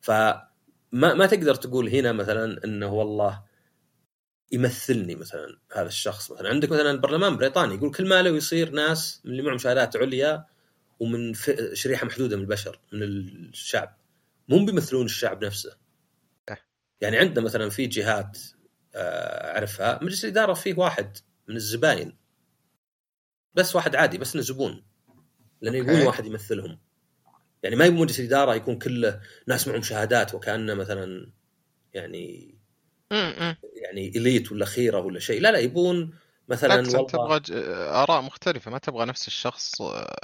فما ما تقدر تقول هنا مثلا إنه والله يمثلني مثلا هذا الشخص مثلا. عندك مثلا البرلمان البريطاني يقول كل ماله يصير ناس من اللي معهم شهادات عليا ومن شريحة محدودة من البشر من الشعب. مو بيمثلون الشعب نفسه. يعني عندنا مثلا في جهات آه، أعرفها مجلس الإدارة فيه واحد من الزباين. بس واحد عادي بس إنه زبون. لأنه يبون واحد يمثلهم. يعني ما يبون مجلس الإدارة يكون كله ناس معهم شهادات وكأنه مثلا يعني يعني إليت ولا خيرة ولا شيء. لا لا يبون مثلا والله تبغى آراء مختلفة. ما تبغى نفس الشخص آه،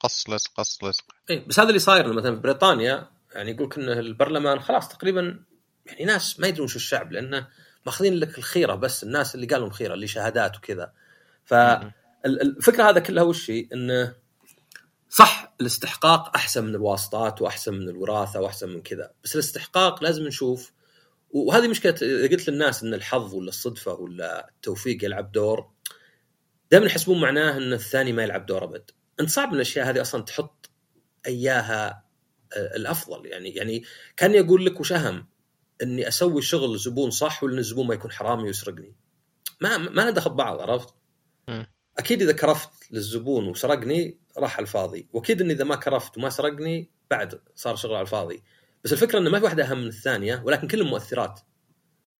قص لصق قص لصق اي بس هذا اللي صاير مثلا في بريطانيا. يعني يقول لك انه البرلمان خلاص تقريبا يعني ناس ما يدرون شو الشعب لأنه ماخذين لك الخيرة بس. الناس اللي قالوا خيرة اللي شهادات وكذا. فالفكرة هذا كلها وش هي؟ إنه صح الاستحقاق أحسن من الواسطات وأحسن من الوراثة وأحسن من كذا بس الاستحقاق لازم نشوف وهذه مشكلة قلت للناس إن الحظ ولا الصدفة ولا التوفيق يلعب دور دائما يحسبون معناه إن الثاني ما يلعب دور أبد. انت صعب من الأشياء هذه أصلا تحط إياها آه، الأفضل. يعني يعني كان يقول لك وش اهم إني أسوي شغل الزبون صح ولا الزبون ما يكون حرامي ويسرقني. ما ما ندخل بعض عرفت؟ أكيد إذا كرفت للزبون وسرقني راح على الفاضي. وأكيد إني إذا ما كرفت وما سرقني بعد صار شغل على الفاضي. بس الفكرة إنه ما في واحدة أهم من الثانية ولكن كلهم مؤثرات.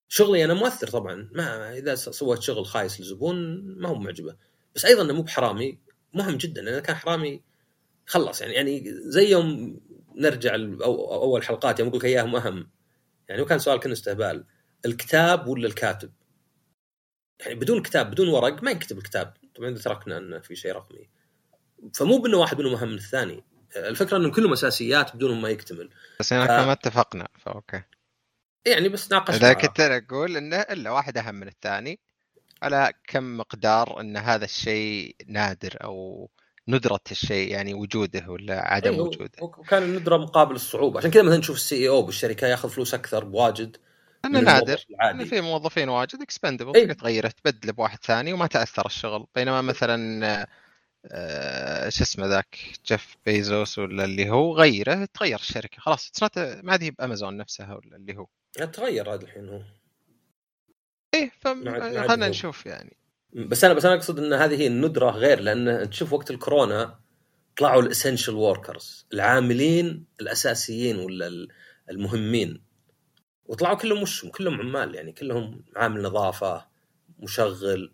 شغلي أنا مؤثر طبعا. ما إذا سويت شغل خايس للزبون ما هو معجبة. بس أيضا إنه مو بحرامي مهم جدا. لأنه كان حرامي خلص يعني يعني زي يوم نرجع أو أول حلقات يوم أقول لك إياهم أهم. يعني وكان سؤال كان استهبال. الكتاب ولا الكاتب؟ يعني بدون كتاب بدون ورق ما ينكتب الكتاب. طبعا إذا تركنا انه في شيء رقمي. فمو بأنه واحد منهم اهم من الثاني. الفكرة أنهم كلهم أساسيات بدونهم ما يكتمل. بس هنا ف... ما اتفقنا فأوكي. يعني بس ناقش إذا كنت أقول إنه إلا واحد أهم من الثاني على كم مقدار إن هذا الشيء نادر أو ندرة الشيء يعني وجوده ولا عدم أيه وجوده؟ وكان الندرة مقابل الصعوبة. عشان كذا مثلا نشوف ال CEO بالشركة ياخذ فلوس أكثر بواجد إنه نادر. إنه في موظفين واجد expendable أيه. تغيره تبدله بواحد ثاني وما تأثر الشغل. بينما مثلا آه شو اسمه ذاك جيف بيزوس ولا اللي هو غيره تغير الشركة خلاص. ما عاد هي بأمازون نفسها ولا اللي هو. تغير هذا الحين هو. إيه فخلنا نشوف يعني. بس أنا بس أنا أقصد إن هذه هي الندرة غير لأن تشوف وقت الكورونا طلعوا ال essential workers العاملين الأساسيين ولا المهمين. وطلعوا كلهم وش كلهم عمال يعني كلهم عامل نظافة مشغل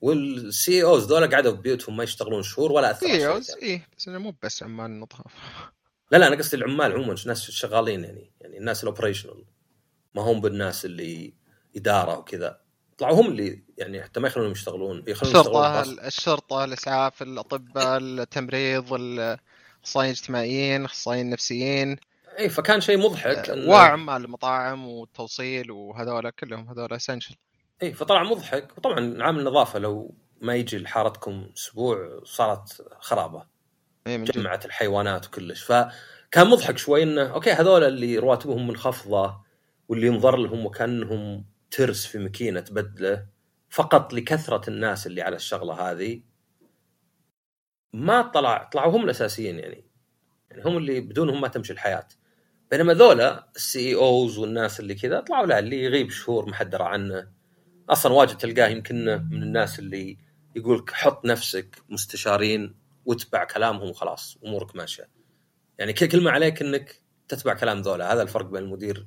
وال CEOs ذولا قعدوا ببيوتهم ما يشتغلون شهور ولا اثر CEOs إيه بس إنه مو بس عمال نظافه لا لا أنا قصدي العمال عموما ناس شغالين يعني يعني الناس ال operational ما هم بالناس اللي إدارة وكذا. طلعوا هم اللي يعني حتى ما يخلونهم يشتغلون يخلونهم يشتغلون الشرطه. الشرطة الإسعاف الأطباء التمريض الاخصائيين الاجتماعيين الاخصائيين النفسيين. اي فكان شيء مضحك لأن- وعمال المطاعم والتوصيل وهذول كلهم هذول اسنشل اي فطلع مضحك. وطبعا عامل النظافه لو ما يجي لحارتكم أسبوع صارت خرابة. جد. جمعت الحيوانات وكلش. فكان مضحك شوي إنه أوكي هذول اللي رواتبهم منخفضة واللي ينظر لهم وكأنهم ترس في ماكينة تبدله فقط لكثرة الناس اللي على الشغلة هذه ما طلع طلعوا هم الأساسيين يعني. يعني هم اللي بدونهم ما تمشي الحياة. بينما ذولا السي اي اوز والناس اللي كذا طلعوا لا اللي يغيب شهور ما حد درى عنه. أصلا واجد تلقاه يمكن من الناس اللي يقولك حط نفسك مستشارين واتبع كلامهم وخلاص أمورك ماشية. يعني كل ما عليك إنك تتبع كلام ذولا هذا الفرق بين المدير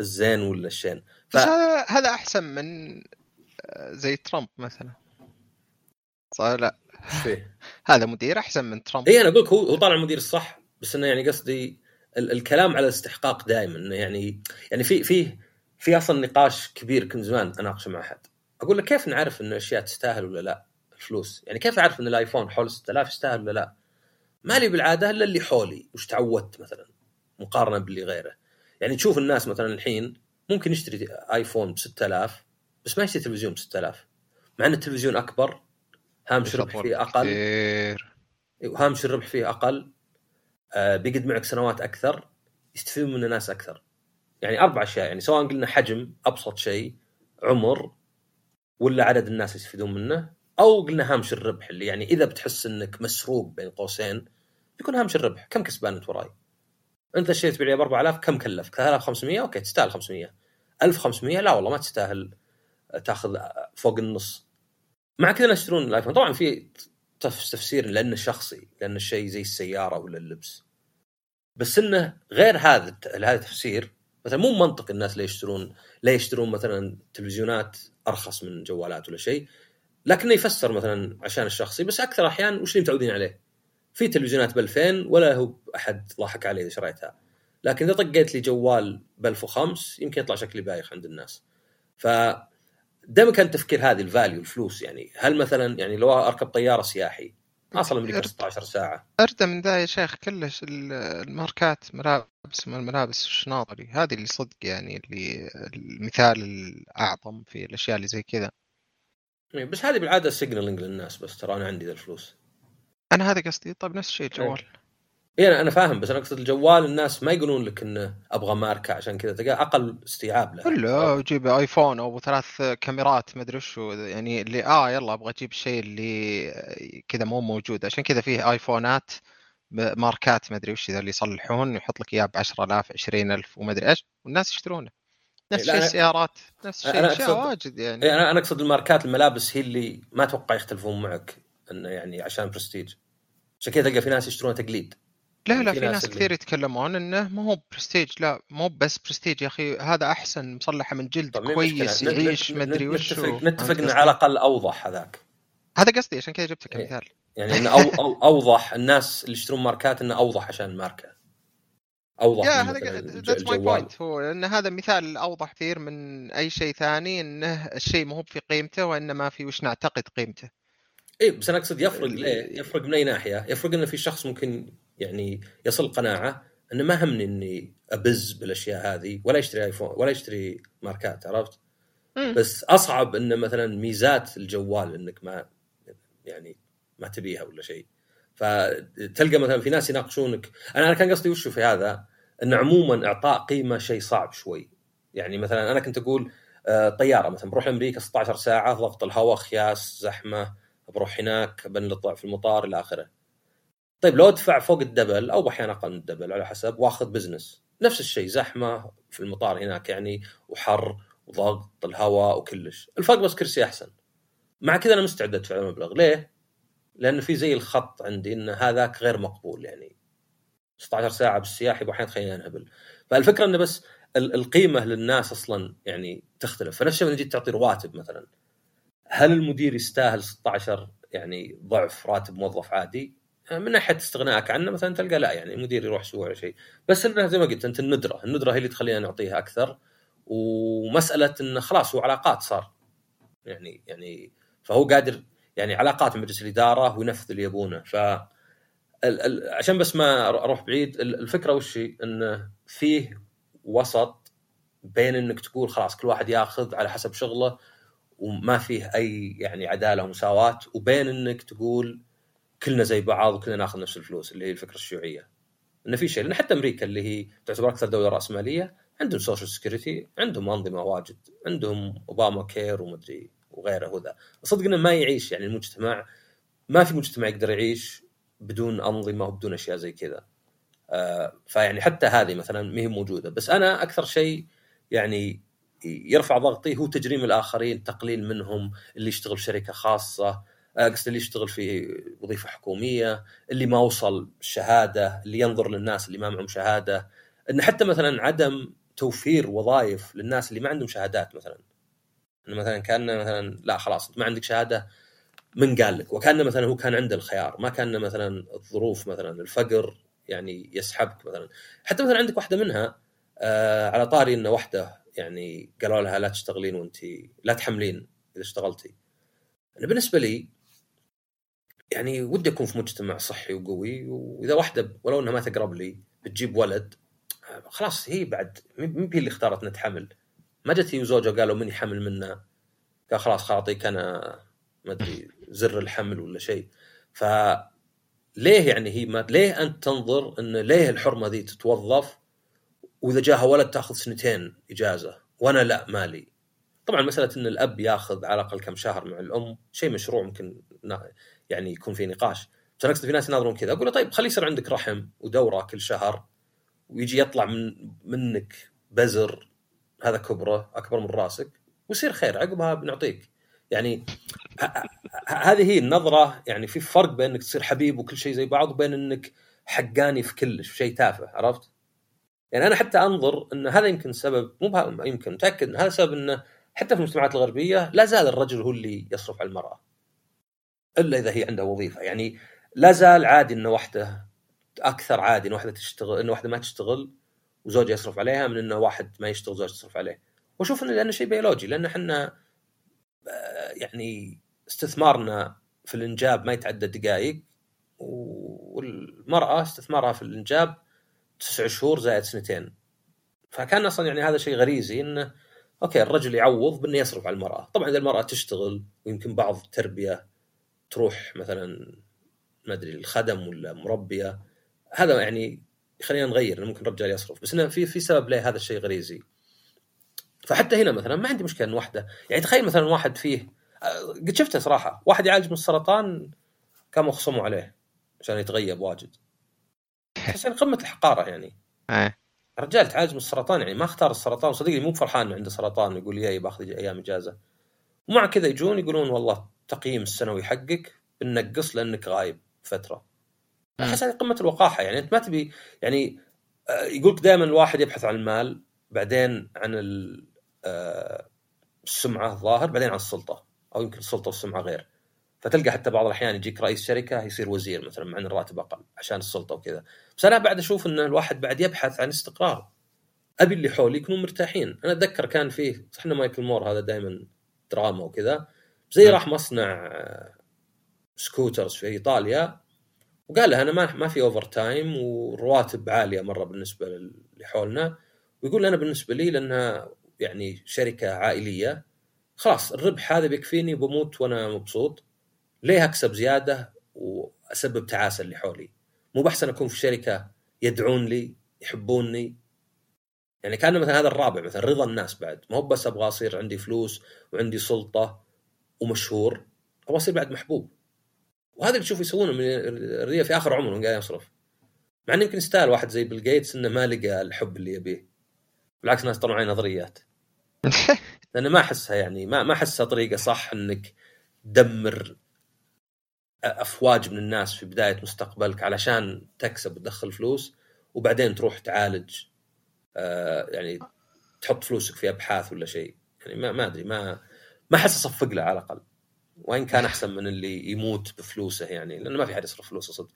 الزين ولا الشين. ف... بس هذا هذا أحسن من آه، زي ترامب مثلا. صار لا؟ فيه؟ هذا مدير أحسن من ترامب. اي أنا أقول لك هو هو طالع المدير الصح بس إنه يعني قصدي ال- الكلام على الاستحقاق دائما إنه يعني يعني في في في أصلا نقاش كبير كنت زمان أناقشه مع أحد. أقول له كيف نعرف ان الاشياء تستاهل ولا لا؟ الفلوس. يعني كيف أعرف إن الآيفون حول 6000 يستاهل ولا لا؟ ما لي بالعادة إلا اللي حولي وش تعودت مثلا مقارنة باللي غيره. يعني تشوف الناس مثلا الحين ممكن يشتري آيفون ب 6000 بس ما يشتري تلفزيون ب 6000 مع إن التلفزيون أكبر هامش ربح فيه أقل. وهامش الربح فيه أقل. آه بيقعد معك سنوات أكثر يستفيد منه ناس أكثر. يعني أربع أشياء يعني سواء قلنا حجم أبسط شيء عمر ولا عدد الناس يستفيدون منه أو قلنا هامش الربح اللي يعني إذا بتحس إنك مسروق بين قوسين يكون هامش الربح. كم كسبان أنت وراي؟ أنت اشتريت تبيع ب 4000 كم كلفك؟ 3500 أوكي تستاهل 500 1500 لا والله ما تستاهل تاخذ فوق النص. مع كذا الناس يشترون الآيفون. طبعا في تف- تفسير لأنه شخصي لأن الشيء زي السيارة ولا اللبس. بس إنه غير هذا هذا التفسير مثلا مو منطق الناس ليه يشترون ليه يشترون مثلا تلفزيونات أرخص من جوالات ولا شيء لكنه يفسر مثلا عشان الشخصي بس أكثر أحيان وش اللي متعودين عليه؟ في تلفزيونات ب 2000 ولا هو أحد ضحك علي اذا شريتها لكن إذا طقيت لي جوال ب 1005 يمكن يطلع شكلي بايخ عند الناس. ف دائما كان تفكير هذه ال value الفلوس يعني. هل مثلا يعني لو أركب طيارة سياحي اصل أمريكا 16 ساعة. اردى من ذا يا شيخ كلش ال- الماركات ملابس من الملابس الشناطري هذه اللي صدق يعني اللي المثال الأعظم في الأشياء اللي زي كذا. إيه، بس هذه بالعادة signaling للناس بس ترى أنا عندي ذا الفلوس. أنا هذا قصدي. طيب نفس الشيء الجوال اي أنا أنا فاهم بس أنا أقصد الجوال الناس ما يقولون لك إنه أبغى ماركة عشان كذا تلقاه أقل استيعاب له. الا جيب آيفون أو ثلاث كاميرات مدري وشو يعني اللي آه يلا أبغى أجيب الشيء اللي كذا مو موجود. عشان كذا فيه آيفونات ماركات مدري وش ذا اللي يصلحون يحط لك إياه ب 10000 20000 ومدري إيش والناس يشترونه. نفس الشيء السيارات نفس الشيء اشياء أقصد- واجد يعني. إيه، أنا أنا أقصد الماركات الملابس هي اللي ما أتوقع يختلفون معك انه يعني عشان برستيج. عشان كذا تلقى في ناس يشترون تقليد. لا لا في في ناس ناس اللي- كثير يتكلمون إنه ما هو برستيج لا مو بس برستيج يا أخي هذا أحسن مصلحة من جلد مين كويس؟ يعيش مدري نت- وشو نتفق نتفق إنه؟ على الأقل أوضح هذاك. هذا قصدي عشان كذا جبته إيه. كمثال يعني إنه أو أو أوضح الناس اللي يشترون ماركات إنه أوضح عشان الماركة أوضح يا من هذا that's my. point هو إن هذا مثال أوضح كثير من أي شيء ثاني إنه الشيء مو في قيمته وإنما في وش نعتقد قيمته اي بس أنا أقصد يفرق ليه؟ يفرق من أي ناحية؟ يفرق إنه في شخص ممكن يعني يصل قناعة إنه ما همني إني أبز بالأشياء هذه ولا يشتري ايفون ولا يشتري ماركات عرفت؟ مم. بس أصعب إنه مثلا ميزات الجوال إنك ما يعني ما تبيها ولا شيء. فتلقى مثلا في ناس يناقشونك. أنا أنا كان قصدي وش في هذا؟ إن عموما إعطاء قيمة شيء صعب شوي. يعني مثلا أنا كنت أقول آه، طيارة مثلا بروح أمريكا 16 ساعة ضغط الهواء خياس زحمة بروح هناك بنطلع في المطار إلى آخره. طيب لو أدفع فوق ال double أو أحيانا أقل من ال double على حسب وأخذ business. نفس الشيء زحمة في المطار هناك يعني وحر وضغط الهواء وكلش. الفرق بس كرسي أحسن. مع كذا أنا مستعد أدفع المبلغ. ليه؟ لأنه في زي الخط عندي إن هذاك غير مقبول يعني. 16 ساعة بالسياحي واحيانا تخليني انهبل فالفكرة إنه بس ال- القيمة للناس أصلا يعني تختلف. فنفس الشيء لما جيت تعطي رواتب مثلا. هل المدير يستاهل 16 يعني ضعف راتب موظف عادي؟ من ناحية استغنائك عنه مثلا تلقى لا يعني المدير يروح أسبوع ولا شيء. بس إنه زي ما قلت أنت الندرة، الندرة هي اللي تخلينا نعطيها أكثر. ومسألة إنه خلاص هو علاقات صار. يعني يعني فهو قادر يعني علاقات مجلس الإدارة وينفذ اللي يبونه ف عشان بس ما أروح بعيد ال- الفكرة وش هي؟ انه فيه وسط بين إنك تقول خلاص كل واحد ياخذ على حسب شغله وما فيه أي يعني عدالة ومساواة وبين إنك تقول كلنا زي بعض وكلنا ناخذ نفس الفلوس اللي هي الفكرة الشيوعية. انه في شيء لأن حتى أمريكا اللي هي تعتبر أكثر دولة رأسمالية عندهم social security عندهم أنظمة واجد عندهم اوباما كير ومدري وغيره وذا. صدق إنه ما يعيش يعني المجتمع ما في مجتمع يقدر يعيش بدون أنظمة وبدون أشياء زي كذا. آه فيعني حتى هذه مثلا ما هي موجودة. بس أنا أكثر شيء يعني يرفع ضغطي هو تجريم الآخرين تقليل منهم اللي يشتغل في شركة خاصة قصد اللي يشتغل في وظيفة حكومية اللي ما وصل شهادة اللي ينظر للناس اللي ما معهم شهادة. إن حتى مثلا عدم توفير وظائف للناس اللي ما عندهم شهادات مثلا. إنه مثلا كان مثلا لا خلاص انت ما عندك شهادة من قال لك؟ وكان مثلا هو كان عنده الخيار ما كان مثلا الظروف مثلا الفقر يعني يسحبك مثلا. حتى مثلا عندك واحدة منها آه على طاري إنه واحدة يعني قالوا لها لا تشتغلين وأنت لا تحملين إذا اشتغلتي. أنا بالنسبة لي يعني ودي أكون في مجتمع صحي وقوي وإذا واحدة ولو إنها ما تقرب لي بتجيب ولد خلاص هي بعد مين اللي اختارت إنها تحمل. ما جت هي وزوجها وقالوا من يحمل منا قال خلاص اعطيك أنا ما أدري زر الحمل ولا شيء. ف ليه يعني هي ما ليه أنت تنظر إن ليه الحرمة ذي تتوظف؟ وإذا جاها ولد تأخذ سنتين إجازة. وأنا لا مالي. طبعا مسألة إن الأب يأخذ على الأقل كم شهر مع الأم شيء مشروع ممكن يعني يكون في نقاش. بس أنا في ناس يناظرون كذا أقول له طيب خلي يصير عندك رحم ودورة كل شهر ويجي يطلع من منك بزر. هذا كبره أكبر من راسك ويصير خير عقبها بنعطيك. يعني هذه هي النظرة يعني في فرق بين إنك تصير حبيب وكل شيء زي بعض وبين إنك حقاني في كلش في شيء تافه عرفت؟ يعني أنا حتى أنظر إن هذا يمكن سبب مو يمكن متأكد إن هذا سبب إنه حتى في المجتمعات الغربية لا زال الرجل هو اللي يصرف على المرأة. إلا إذا هي عندها وظيفة. يعني لا زال عادي إن واحدة أكثر عادي إن واحدة تشتغل إن واحدة ما تشتغل وزوجها يصرف عليها من إنه واحد ما يشتغل زوجته تصرف عليه. وأشوف إنه لأنه شيء بيولوجي لأن إحنا يعني استثمارنا في الإنجاب ما يتعدى دقائق والمرأة استثمارها في الإنجاب تسع شهور زائد سنتين. فكان أصلا يعني هذا شيء غريزي إنه أوكي الرجل يعوض بإنه يصرف على المرأة. طبعا إذا المرأة تشتغل ويمكن بعض التربيه تروح مثلا ما أدري الخدم ولا مربية هذا يعني خلينا نغير ممكن الرجال يصرف. بس إنه في في سبب ليه هذا الشيء غريزي. فحتى هنا مثلا ما عندي مشكلة إن واحدة يعني تخيل مثلا واحد فيه قد شفته صراحة. واحد يعالج من السرطان كانوا خصموا عليه عشان يتغيب واجد. بس يعني قمة الحقارة يعني. رجال تعالج من السرطان يعني ما اختار السرطان. صدقني مو بفرحان إنه عنده سرطان يقول لي باخذ أيام إجازة. ومع كذا يجون يقولون والله التقييم السنوي حقك بنقص لأنك غايب فترة. أحس هذه قمة الوقاحة يعني أنت ما تبي يعني يقولك دائما الواحد يبحث عن المال بعدين عن السمعة الظاهر بعدين عن السلطة أو يمكن السلطة والسمعة غير. فتلقى حتى بعض الأحيان يجيك رئيس شركة يصير وزير مثلا مع إن الراتب أقل عشان السلطة وكذا. بس أنا بعد أشوف إن الواحد بعد يبحث عن استقرار. أبي اللي حولي يكونوا مرتاحين. أنا أتذكر كان فيه صحنا مايكل مور هذا دائما دراما وكذا زي راح مصنع scooters في إيطاليا. وقال له أنا ما ما في overtime والرواتب عالية مرة بالنسبة اللي حولنا. ويقول أنا بالنسبة لي لأنها يعني شركة عائلية. خلاص الربح هذا بيكفيني وبموت وأنا مبسوط. ليه أكسب زيادة وأسبب تعاسة اللي حولي؟ مو بحسن أكون في شركة يدعون لي يحبوني يعني كان مثلا هذا الرابع مثلا رضا الناس بعد. ما هو بس أبغى أصير عندي فلوس وعندي سلطة ومشهور أبغى أصير بعد محبوب. وهذا اللي تشوف يسوونه من الريا في آخر عمره قاعد يصرف. مع إنه يمكن يستاهل واحد زي بيل جيتس إنه ما لقى الحب اللي يبيه. بالعكس ناس طلعوا عليه نظريات. لأنه ما أحسها يعني ما ما أحسها طريقة صح إنك تدمر أفواج من الناس في بداية مستقبلك علشان تكسب وتدخل فلوس وبعدين تروح تعالج آه يعني تحط فلوسك في أبحاث ولا شيء. يعني ما ما أدري ما ما أحس أصفق له على الأقل. وإن كان أحسن من اللي يموت بفلوسه يعني لأنه ما في حد يصرف فلوسه صدق.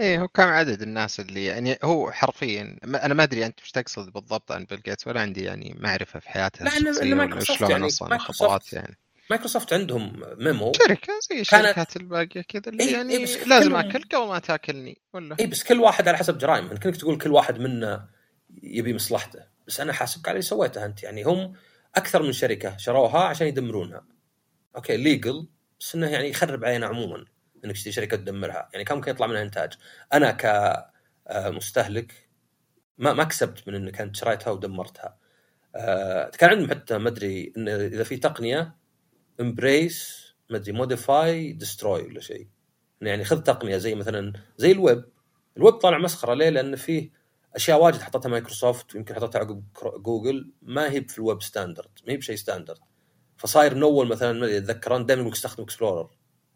إيه هو كم عدد الناس اللي يعني هو حرفيا أنا ما أدري أنت وش تقصد بالضبط عن بيل جيتس ولا عندي يعني معرفة في حياته لا أنا مايكروسوفت يعني خطوات يعني. مايكروسوفت عندهم ميمو. شركة زي الشركات الباقية كذا اللي إيه يعني إيه بس لازم كلهم- أكل قبل ما تأكلني ولا؟ اي بس كل واحد على حسب جرائمه. انت كنت تقول كل واحد منا يبي مصلحته. بس أنا حاسبك على اللي سويته أنت. يعني هم أكثر من شركة شروها عشان يدمرونها. okay legal بس إنه يعني يخرب علينا عموما إنك تشتري شركة تدمرها يعني كان ممكن يطلع منها إنتاج. أنا كمستهلك ما ما كسبت من انك انت شريتها ودمرتها. آه، كان عندهم حتى ما أدري إن إذا في تقنية embrace ما أدري modify destroy ولا شيء. يعني خذ تقنية زي مثلا زي الويب. الويب طالع مسخرة. ليه؟ لأن فيه أشياء واجد حطتها مايكروسوفت ويمكن حطتها عقب جوجل. ما هي في ال web standard ما هي بشيء standard فصاير من أول مثلا ما أدري اتذكرون دائما يقول استخدم إكسبلورر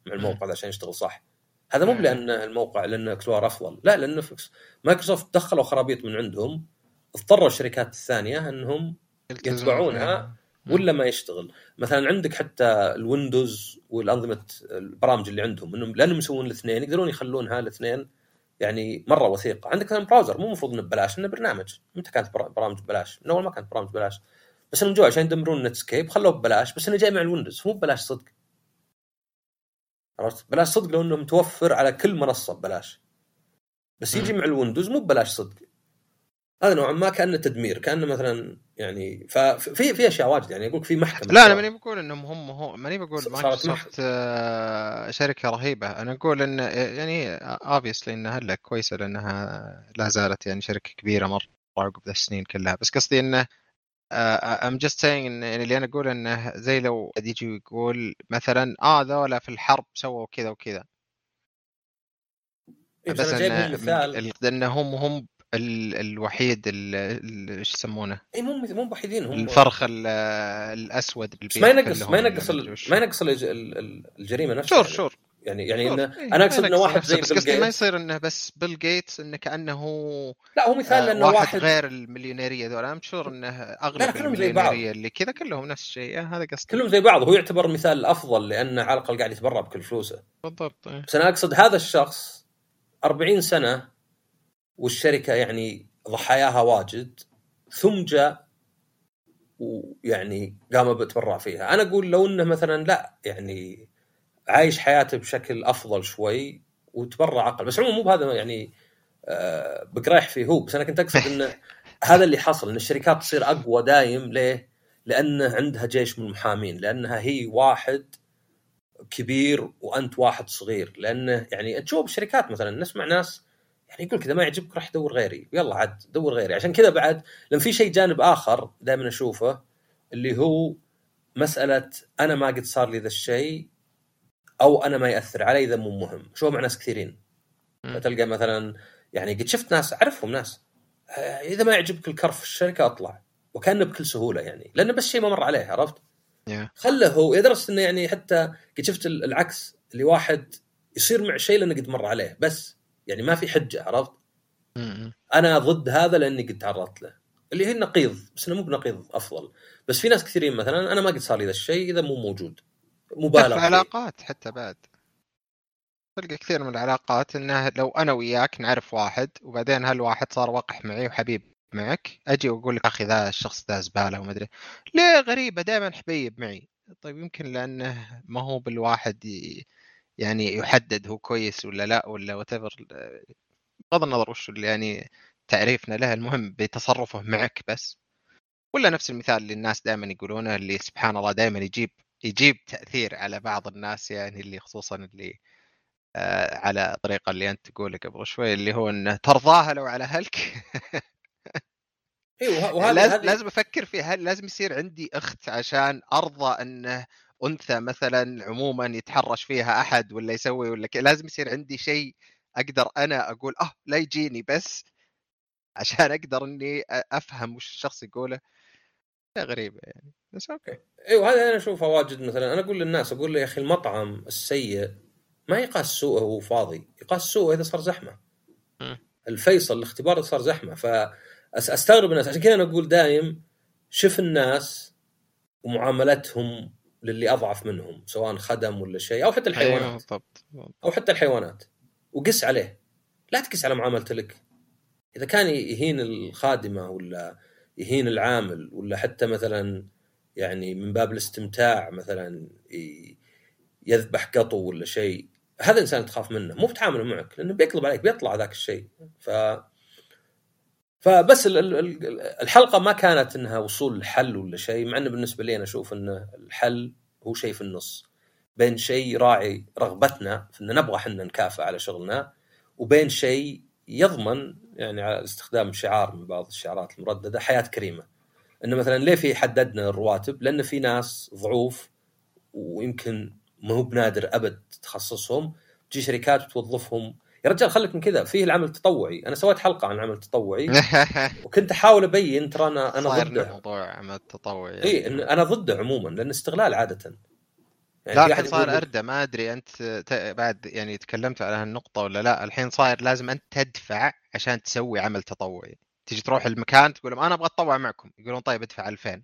مع الموقع عشان يشتغل صح. هذا مو. لأن الموقع لأن إكسبلورر أفضل. لا fix- مايكروسوفت دخلوا خرابيط من عندهم اضطروا الشركات الثانية إنهم يتبعونها. ولا ما يشتغل. مثلا عندك حتى الويندوز والأنظمة البرامج اللي عندهم إنهم لأنهم يسوون الاثنين يقدرون يخلونها الاثنين يعني مرة وثيقة. عندك مثلا browser مو المفروض إنه ببلاش إنه برنامج. متى كانت برا- برامج ببلاش؟ من أول ما كانت برامج ببلاش. بس انهم جو عشان يدمرون نتسكيب خلوه ببلاش بس إنه جاي مع الويندوز مو ببلاش صدق. عرفت؟ بلاش صدق لو إنه متوفر على كل منصة ببلاش. بس يجي. مع الويندوز مو ببلاش صدق. هذا نوعا ما كأنه تدمير كأنه مثلا يعني ففي في أشياء واجد يعني أقول لك في محكمة. لا أنا ماني بقول إنهم هم هو ماني بقول صارت مايكروسوفت آه، شركة رهيبة. أنا أقول إن يعني obviously إنها هلا كويسة لأنها لا زالت يعني شركة كبيرة مرة عقب السنين كلها. بس قصدي إنه I'm just saying ان يعني اللي أنا أقول إنه زي لو يجي ويقول مثلا آه ذولا في الحرب سووا كذا وكذا. إيه، بس بس أنا جايب إن مثال. ال- لأن هم هم ال- الوحيد ال- ال- إيش يسمونه؟ اي مو مو وحيدين هم الفرخ ال- الأسود بس ما ينقص ما ينقص. ما ينقص الج- ال- ال- الجريمة نفسها sure sure. يعني يعني. انه إيه، أنا أقصد إنه واحد زي بس قصدي ما يصير إنه بس بيل جيتس إنه كأنه لا هو مثال آه، لأنه واحد, واحد غير المليونيرية ذول أنا sure إنه أغلب لا، كلهم زي بعض. المليونيرية اللي كذا كلهم نفس الشيء. هذا قصدي. كلهم زي بعض. هو يعتبر مثال أفضل لأنه على الأقل قاعد يتبرع بكل فلوسه. بالضبط إيه. بس أنا أقصد هذا الشخص 40 سنة والشركة يعني ضحاياها واجد ثم جاء ويعني قام بتبرع فيها. أنا أقول لو إنه مثلا لا يعني عايش حياته بشكل أفضل شوي وتبرع أقل. بس عموما مو بهذا يعني آه بقرايح فيه هو. بس أنا كنت أقصد إنه هذا اللي حصل إن الشركات تصير أقوى دايم ليه؟ لأنه عندها جيش من المحامين لأنها هي واحد كبير وأنت واحد صغير. لأنه يعني تشوف الشركات مثلا نسمع ناس يعني يقول كذا ما يعجبك راح دور غيري. يلا عاد دور غيري. عشان كذا بعد لأن في شيء جانب آخر دائما أشوفه اللي هو مسألة أنا ما قد صار لي ذا الشيء أو أنا ما يأثر علي إذا مو مهم. شو مع ناس كثيرين؟ مم. تلقى مثلا يعني قد شفت ناس أعرفهم ناس. آه، إذا ما يعجبك الكرف في الشركة أطلع. وكانه بكل سهولة يعني. لأنه بس شيء ما مر عليه عرفت؟ Yeah. خله هو لدرجه إنه يعني حتى قد شفت ال- العكس اللي واحد يصير مع شيء لأنه قد مر عليه. بس يعني ما في حجة عرفت؟ أنا ضد هذا لأني قد تعرضت له. اللي هي النقيض بس إنه مو بنقيض أفضل. بس في ناس كثيرين مثلا أنا ما قد صار لي ذا الشيء إذا مو موجود. في مبالغ فيه. العلاقات حتى بعد. تلقى كثير من العلاقات انه لو أنا وياك نعرف واحد وبعدين هالواحد صار وقح معي وحبيب معك أجي وأقول لك أخي ذا الشخص ذا زبالة وما أدري. ليه غريبة؟ دائما حبيب معي. طيب يمكن لأنه ما هو بالواحد يعني يحدد هو كويس ولا لا ولا وات بغض النظر وش اللي يعني تعريفنا له المهم بتصرفه معك بس. ولا نفس المثال اللي الناس دائما يقولونه اللي سبحان الله دائما يجيب يجيب تأثير على بعض الناس يعني اللي خصوصا اللي آه على الطريقة اللي أنت تقولها قبل شوي اللي هو إنه ترضاها لو على أهلك. أيوه وه- وهذا لازم, هذه- لازم أفكر في هل لازم يصير عندي أخت عشان أرضى إنه أنثى مثلا عموما يتحرش فيها أحد ولا يسوي ولا كذا لازم يصير عندي شيء أقدر أنا أقول آه لا يجيني بس. عشان أقدر إني أفهم وش الشخص يقوله. غريبه يعني. بس أوكي. أيوه هذا أنا أشوفه واجد مثلا. أنا أقول للناس أقول له يا أخي المطعم السيء ما يقاس سوءه وهو فاضي يقاس سوءه إذا صار زحمة. مم. الفيصل الاختبار صار زحمة. فاستغرب الناس. عشان كذا أنا أقول دايم شوف الناس ومعاملتهم للي أضعف منهم سواء خدم ولا شيء أو حتى أيوه الحيوانات بالضبط. أو حتى الحيوانات. وقس عليه. لا تقس على معاملته لك. إذا كان يهين الخادمة ولا يهين العامل ولا حتى مثلا يعني من باب الاستمتاع مثلا يذبح قطو ولا شيء هذا إنسان تخاف منه مو بتعامله معك لأنه بيقلب عليك بيطلع ذاك الشيء. ف فبس ال- ال- ال- الحلقة ما كانت إنها وصول لحل ولا شيء مع إنه بالنسبة لي أنا أشوف ان الحل هو شيء في النص. بين شيء يراعي رغبتنا في ان نبغى إحنا نكافئ على شغلنا وبين شيء يضمن يعني على استخدام شعار من بعض الشعارات المرددة حياة كريمة. إنه مثلا ليه في حددنا الرواتب؟ لأن في ناس ضعوف ويمكن ما هو بنادر أبد تخصصهم تجي شركات توظفهم يا رجال خليك من كذا فيه العمل التطوعي. أنا سويت حلقة عن العمل التطوعي. وكنت أحاول أبين ترى أنا أنا ضده. موضوع عمل تطوعي إي إن أنا ضده عموما لأن استغلال عادة. يعني الحين صار اردى ما أدري أنت ت- بعد يعني تكلمت على هالنقطة ولا لا. الحين صاير لازم أنت تدفع عشان تسوي عمل تطوعي. تجي تروح المكان تقول لهم أنا أبغى أتطوع معكم. يقولون طيب ادفع 2000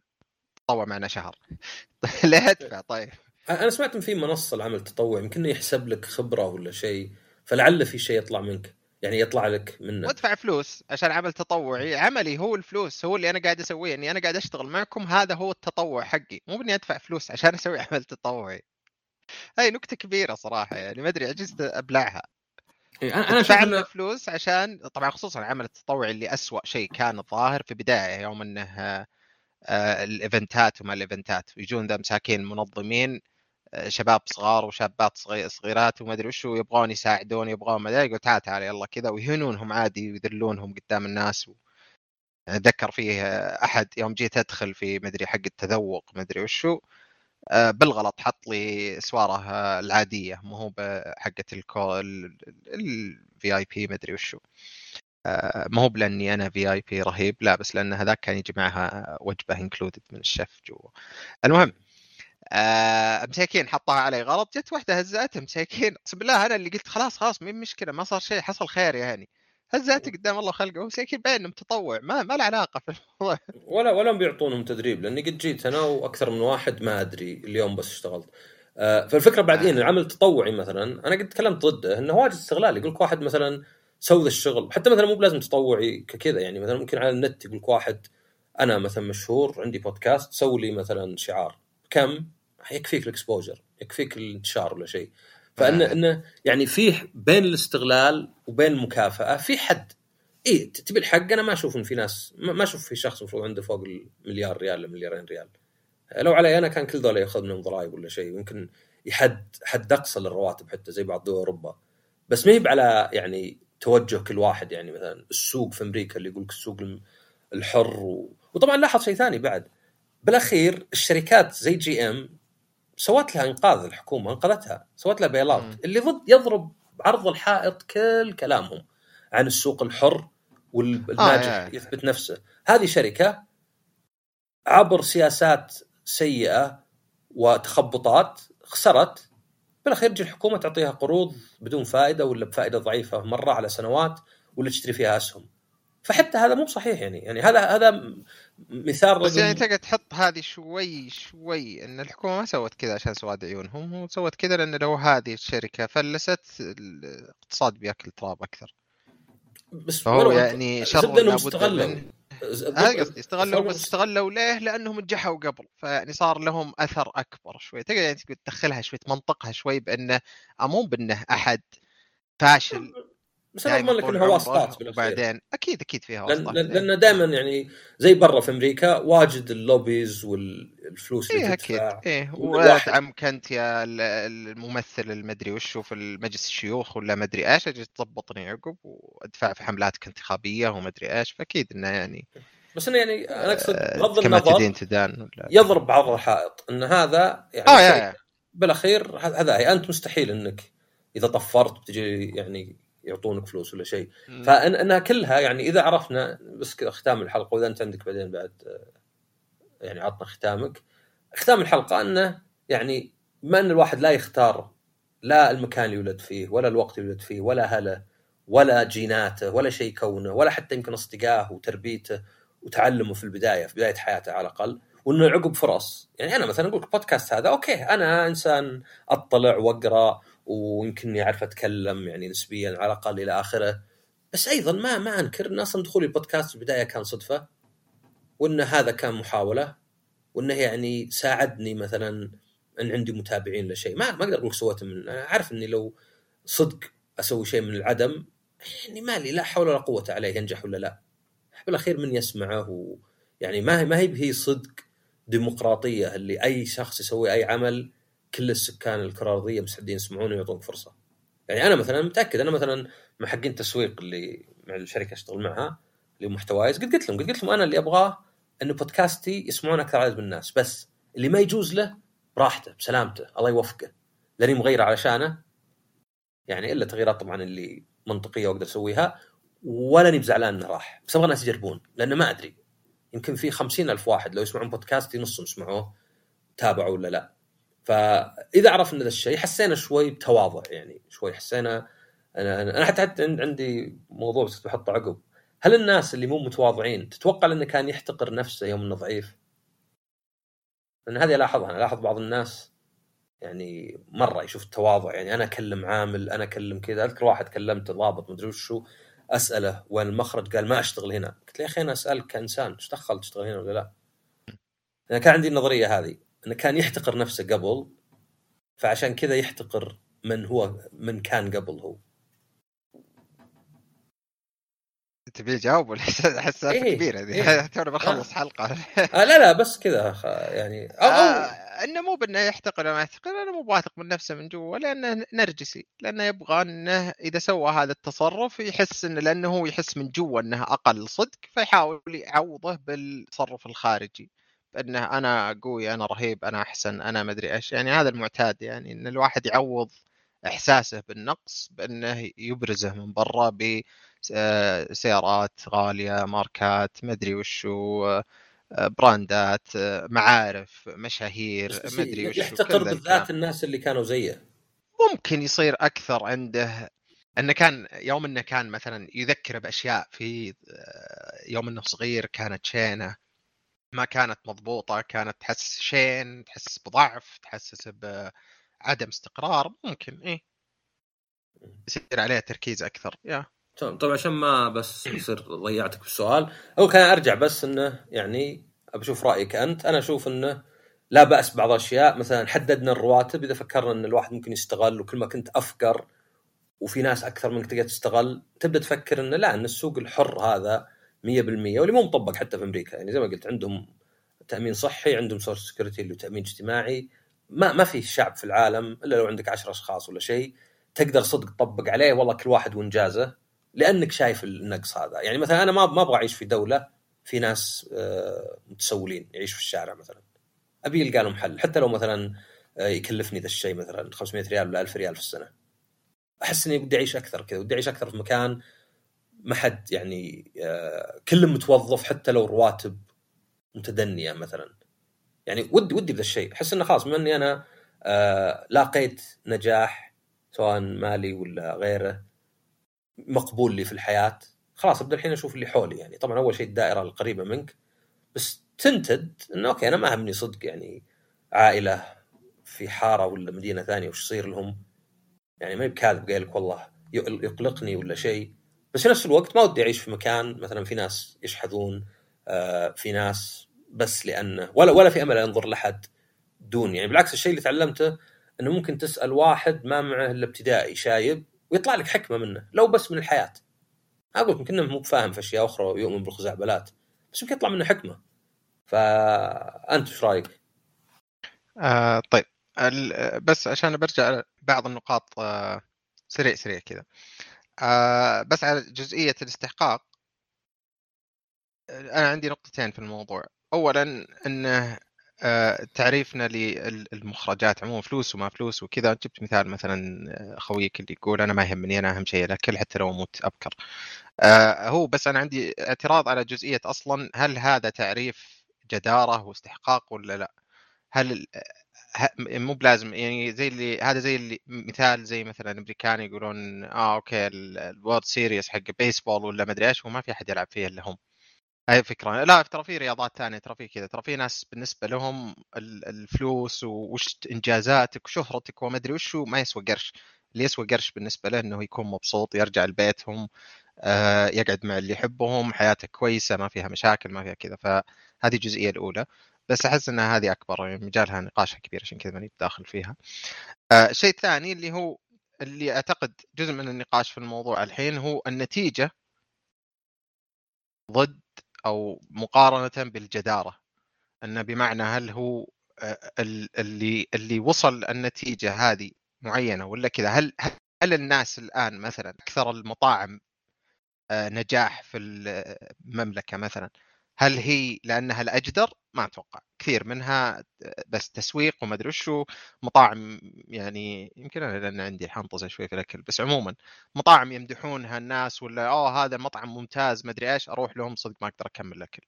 تطوع معنا شهر. ليه ادفع؟ طيب. أنا سمعت إن في منصة العمل التطوعي يمكن يحسب لك خبرة ولا شيء فلعل في شيء يطلع منك يعني يطلع لك منه. وادفع فلوس عشان عمل تطوعي. عملي هو الفلوس هو اللي أنا قاعد أسويه. إني أنا قاعد أشتغل معكم هذا هو التطوع حقي. مو بإني أدفع فلوس عشان أسوي عمل تطوعي. هاي نكتة كبيرة صراحة يعني ما أدري عجزت أبلعها. إيه، أنا انه لنا فلوس عشان طبعا خصوصا العمل التطوعي اللي أسوأ شيء كان الظاهر في بداية يوم إنه آه، آه، الإيفنتات وما الإيفنتات. ويجون ذا مساكين منظمين آه، شباب صغار وشابات صغي- صغيرات وما أدري وش يبغون يساعدون يبغون ما أدري يقول تعال تعال يلا كذا ويهنونهم عادي ويذلونهم قدام الناس. و... أتذكر فيه أحد يوم جيت أدخل في ما أدري حق التذوق ما أدري وشو بالغلط حط لي سوارة آه، العادية مو هو حقة الكو ال VIP ما ادري وشو. آه، ما هو لاني أنا VIP رهيب لا بس لأن هذاك كان يجي معها وجبة included من الشيف جوا. المهم آه مساكين حطها علي غلط جت واحدة هزأته مساكين أقسم بالله أنا اللي قلت خلاص خلاص مهي مشكلة ما صار شيء حصل خير يعني. هزأته قدام الله وخلقه؟ مساكين باين إنه متطوع. ما ما له علاقة في الموضوع. ولا ولا بيعطونهم تدريب لأني قد جيت أنا وأكثر من واحد ما أدري اليوم بس اشتغلت. آه، فالفكرة بعدين العمل التطوعي مثلا أنا قد تكلمت ضده إنه واجد استغلال. يقول لك واحد مثلا ذا الشغل حتى مثلا مو بلازم تطوعي كذا يعني مثلا ممكن على النت يقول لك واحد أنا مثلا مشهور عندي بودكاست سوي لي مثلا شعار. كم؟ يكفيك ال exposure يكفيك الانتشار ولا شيء. فانه آه. إنه يعني فيه بين الاستغلال وبين المكافاه في حد. اي تبي الحق؟ أنا ما أشوف إن في ناس ما أشوف في شخص المفروض عنده فوق المليار ريال ولا مليارين ريال. لو علي أنا كان كل دولة يأخذ منهم ضرائب ولا شيء ويمكن يحد حد أقصى للرواتب حتى زي بعض دول أوروبا. بس ما هي على يعني توجه كل واحد يعني مثلا السوق في أمريكا اللي يقول لك السوق الحر و... وطبعا لاحظ شيء ثاني بعد. بالأخير الشركات زي جي إم سوت لها إنقاذ الحكومة أنقذتها سوت لها. بيلات اللي ضد يضرب عرض الحائط كل كلامهم عن السوق الحر والناجح آه،. يثبت نفسه هذه شركة عبر سياسات سيئة وتخبطات خسرت بالأخير تجي الحكومة تعطيها قروض بدون فائدة ولا بفائدة ضعيفة مرة على سنوات ولا تشتري فيها أسهم فحتى هذا مو صحيح يعني. يعني هذا هذا مثال بس يعني تقدر تحط هذه شوي شوي إن الحكومة ما سوت كذا عشان سواد عيونهم هو سوت كذا لأن لو هذه الشركة فلست الاقتصاد بياكل تراب أكثر. بس فهو يعني شر لابد منه. هذا قصدي استغلوا بس استغلوا ليه؟ لأنهم نجحوا قبل. فيعني صار لهم أثر أكبر شوي. تقدر يعني تدخلها شوي تمنطقها شوي بانه آه، مو بأنه أحد فاشل. بس أنا أضمن لك انها واسطات وبعدين أكيد أكيد فيها واسطات لأن لأن دائما يعني زي برا في أمريكا واجد اللوبيز والفلوس اللي إيه أكيد. إيه وادعمك أنت يا ال- الممثل المدري وشو في المجلس الشيوخ ولا مدري إيش أجي تضبطني عقب وأدفع في حملاتك انتخابية ومدري إيش. فأكيد إنه يعني بس إنه يعني أنا أقصد آه، بغض النظر يضرب عرض الحائط إن هذا يعني يا يا بالأخير هذا أنت مستحيل إنك إذا طفرت بتجي يعني يعطونك فلوس ولا شيء. فانها كلها يعني إذا عرفنا بس ختام الحلقة وإذا أنت عندك بعدين بعد آه، يعني عطنا ختامك. ختام الحلقة أنه يعني بما أن الواحد لا يختار لا المكان اللي يولد فيه ولا الوقت اللي يولد فيه ولا أهله ولا جيناته ولا شيء كونه ولا حتى يمكن أصدقائه وتربيته وتعلمه في البداية في بداية حياته على الأقل. وأنه عقب فرص. يعني أنا مثلا أقول بودكاست هذا أوكي أنا إنسان أطلع وأقرأ ويمكنني أعرف أتكلم يعني نسبيا على الأقل إلى آخره. بس أيضا ما ما أنكر إن أصلا دخولي البودكاست في البداية كان صدفة وإن هذا كان محاولة وانه يعني ساعدني مثلا إن عندي متابعين لشيء. ما ما أقدر أقول سويته من أنا عارف إني لو صدق أسوي شيء من العدم يعني مالي لا حول ولا قوة عليه ينجح ولا لا. بالأخير من يسمعه و يعني ما هي ما هي صدق ديمقراطية اللي أي شخص يسوي أي عمل كل السكان الكره الارضيه مستعدين يسمعونه ويعطونك فرصة. يعني أنا مثلا متأكد أنا مثلا مع حقين التسويق اللي مع الشركة أشتغل معها اللي محتوايز قد قلت لهم قد قلت لهم أنا اللي أبغاه إنه بودكاستي يسمعون أكثر عدد من الناس. بس اللي ما يجوز له براحته بسلامته الله يوفقه. لأني مغيرة علشانه يعني إلا تغييرات طبعا اللي منطقية وأقدر أسويها ولا بزعلان إنه راح. بس أبغى الناس يجربون لأنه ما أدري يمكن في خمسين ألف واحد لو يسمعون بودكاستي نصهم سمعوه تابعوا ولا لا. فإذا عرفنا ذا الشيء حسينا شوي بتواضع يعني شوي حسينا أنا أنا حتى حتى عندي موضوع بس بحطه عقب هل الناس اللي مو متواضعين تتوقع إنه كان يحتقر نفسه يوم إنه ضعيف؟ لأن هذه ألاحظها أنا ألاحظ بعض الناس يعني مرة يشوف التواضع يعني أنا أكلم عامل أنا أكلم كذا أذكر واحد كلمته ضابط مدري وشو أسأله وين المخرج قال ما أشتغل هنا قلت له يا أخي أنا أسألك كإنسان إيش دخل تشتغل هنا ولا لا؟ أنا كان عندي النظرية هذه إنه كان يحتقر نفسه قبل فعشان كذا يحتقر من هو من كان قبل هو. تبي جاوب ولا حساسه إيه كبيرة هذه إيه. تونا بخلص آه. حلقة. آه لا لا بس كذا يعني أو, أو آه إنه مو بإنه يحتقر ولا ما يحتقر أنا مو واثق من نفسه من جوا لأنه نرجسي لأنه يبغى إنه إذا سوى هذا التصرف يحس إنه لأنه هو يحس من جوا إنه أقل صدق فيحاول يعوضه بالتصرف الخارجي. بانه أنا قوي أنا رهيب أنا أحسن أنا مدري إيش. يعني هذا المعتاد يعني إن الواحد يعوض إحساسه بالنقص بإنه يبرزه من برا بسيارات غالية ماركات مدري وشو براندات معارف مشاهير مدري وش يحتقر بالذات الناس اللي كانوا زيه. ممكن يصير أكثر عنده إنه كان يوم إنه كان مثلا يذكر بأشياء في يوم إنه صغير كانت شينة. ما كانت مضبوطة كانت تحسس شين تحسس بضعف تحسس بعدم استقرار ممكن إيه. يصير عليه تركيز أكثر يا. تمام طبعا عشان ما بس يصير ضيعتك بالسؤال هو كان أرجع بس إنه يعني بشوف رأيك أنت أنا أشوف إنه لا بأس بعض الأشياء مثلا حددنا الرواتب إذا فكرنا إن الواحد ممكن يستغل وكل ما كنت أفقر وفي ناس أكثر منك تقدر تستغل تبدأ تفكر إنه لا إن السوق الحر هذا 100% واللي مو مطبق حتى في أمريكا. يعني زي ما قلت عندهم تأمين صحي عندهم social security اللي تأمين اجتماعي. ما ما في شعب في العالم إلا لو عندك 10 أشخاص ولا شيء تقدر صدق تطبق عليه والله كل واحد وإنجازه لأنك شايف النقص هذا. يعني مثلا أنا ما ما أبغى أعيش في دولة في ناس آه، متسولين يعيشوا في الشارع مثلا. أبي يلقى لهم حل. حتى لو مثلا آه، يكلفني ذا الشيء مثلا 500 ريال ولا 1000 ريال في السنة. أحس إني ودي أعيش أكثر كذا ودي أعيش أكثر في مكان ما حد يعني آه، كل متوظف حتى لو رواتب متدنية مثلا. يعني ودي ودي بذا الشيء. أحس إنه خلاص بما إني أنا لاقيت نجاح سواء مالي ولا غيره مقبول لي في الحياة خلاص أبدأ الحين أشوف اللي حولي يعني. طبعا أول شيء الدائرة القريبة منك. بس تنتد إنه أوكي أنا ما همني صدق يعني عائلة في حارة ولا مدينة ثانية وش يصير لهم؟ يعني ما بكاذب قايل لك والله يقلقني ولا شيء. بس في نفس الوقت ما ودي أعيش في مكان مثلا في ناس يشحذون آه، في ناس بس لأنه ولا ولا في أمل انظر لحد دون يعني بالعكس الشيء اللي تعلمته إنه ممكن تسأل واحد ما معه إلا ابتدائي شايب ويطلع لك حكمة منه لو بس من الحياة. أقول يمكن مو بفاهم في أشياء أخرى ويؤمن بالخزعبلات بس يمكن يطلع منه حكمة. فأنت إيش رأيك؟ آه طيب بس عشان برجع بعض النقاط آه سريع سريع كذا. آه بس على جزئية الاستحقاق أنا عندي نقطتين في الموضوع. اولا إنه آه، تعريفنا للمخرجات عموما فلوس وما فلوس وكذا. جبت مثال مثلا آه، خويك اللي يقول أنا ما يهمني أنا أهم شيء الأكل حتى لو أموت أبكر. هو بس أنا عندي اعتراض على جزئية أصلا هل هذا تعريف جدارة واستحقاق ولا لا؟ هل مو بلازم يعني زي اللي هذا زي اللي مثال زي مثلا أمريكان يقولون آه okay ال World Series حق بيسبول ولا مدري إيش وما في أحد يلعب فيه إلا هم. اي فكرة. لا ترى في رياضات ثانية ترى في كذا ترى في ناس بالنسبة لهم الفلوس وش إنجازاتك وشهرتك وما أدري وش ما يسوى قرش. اللي يسوى قرش بالنسبة له إنه يكون مبسوط يرجع لبيتهم آه، يقعد مع اللي يحبهم حياته كويسة ما فيها مشاكل ما فيها كذا. فهذه الجزئية الأولى. بس أحس إن هذه أكبر يعني مجالها نقاشها كبير عشان كذا ماني داخل فيها. آه الشيء الثاني اللي هو اللي أعتقد جزء من النقاش في الموضوع الحين هو النتيجة ضد أو مقارنة بالجدارة انه بمعنى هل هو آه، اللي اللي وصل النتيجة هذه معينة ولا كذا هل هل الناس الآن مثلا أكثر المطاعم آه، نجاح في المملكة مثلا هل هي لأنها الأجدر؟ ما أتوقع كثير منها بس تسويق وما أدري وشو مطاعم يعني يمكن أنا لأن عندي حنطزه شوي في الأكل بس عموما مطاعم يمدحونها الناس ولا اوه هذا المطعم ممتاز ما أدري إيش أروح لهم صدق ما أقدر أكمل الأكل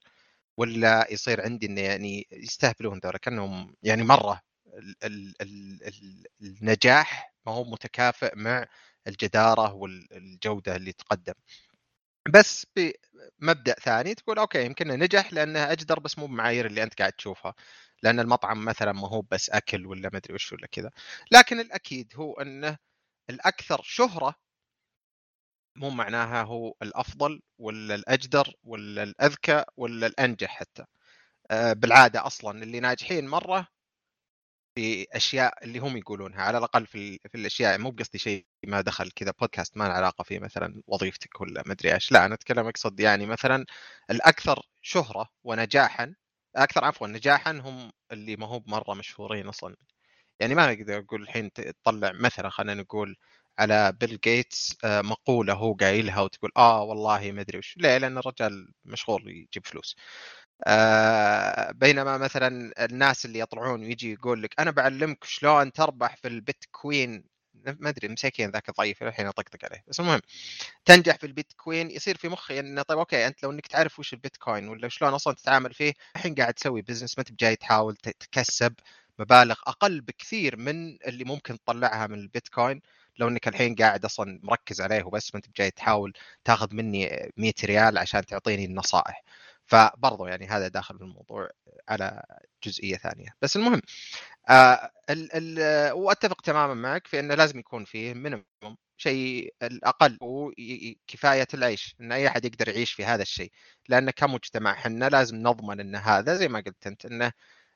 ولا يصير عندي إنه يعني يستهبلون ذولا كأنهم يعني مرة ال ال ال النجاح ما هو متكافئ مع الجدارة والجودة اللي تقدم. بس بمبدا ثاني تقول أوكي يمكن نجح لأنه أجدر بس مو بمعايير اللي أنت قاعد تشوفها. لأن المطعم مثلا ما هو بس أكل ولا ما أدري وش ولا كذا. لكن الأكيد هو أنه الأكثر شهرة مو معناها هو الأفضل ولا الأجدر ولا الأذكى ولا الأنجح حتى. آه، بالعادة أصلا اللي ناجحين مرة في أشياء اللي هم يقولونها على الأقل في, في الأشياء مو بقصدي شيء ما دخل كذا بودكاست ما له علاقة فيه مثلا وظيفتك ولا ما أدري إيش لا أنا أتكلم أقصد يعني مثلا الأكثر شهرة ونجاحا أكثر عفوا نجاحا هم اللي ما هو مره مشهورين أصلا. يعني ما أقدر أقول الحين تطلع مثلا خلينا نقول على بيل جيتس آه، مقولة هو قايلها وتقول آه والله ما أدري وش ليه؟ لأن الرجال مشغول يجيب فلوس. آه بينما مثلا الناس اللي يطلعون ويجي يقول لك أنا بعلمك شلون تربح في البيتكوين ما أدري مساكين ذاك ضعيف الحين أطقطق عليه بس المهم تنجح في البيتكوين يصير في مخي إنه طيب okay أنت لو إنك تعرف وش البيتكوين ولا شلون أصلا تتعامل فيه الحين قاعد تسوي business ما أنت بجاي تحاول تكسب مبالغ أقل بكثير من اللي ممكن تطلعها من البيتكوين لو إنك الحين قاعد أصلا مركز عليه وبس ما أنت جاي تحاول تاخذ مني 100 ريال عشان تعطيني النصائح. فبرضو يعني هذا داخل في الموضوع على جزئية ثانية. بس المهم آه ال ال وأتفق تماما معك في إنه لازم يكون فيه minimum شيء الأقل هو كفاية العيش إن أي أحد يقدر يعيش في هذا الشيء. لأن كمجتمع إحنا لازم نضمن إن هذا زي ما قلت أنت إنه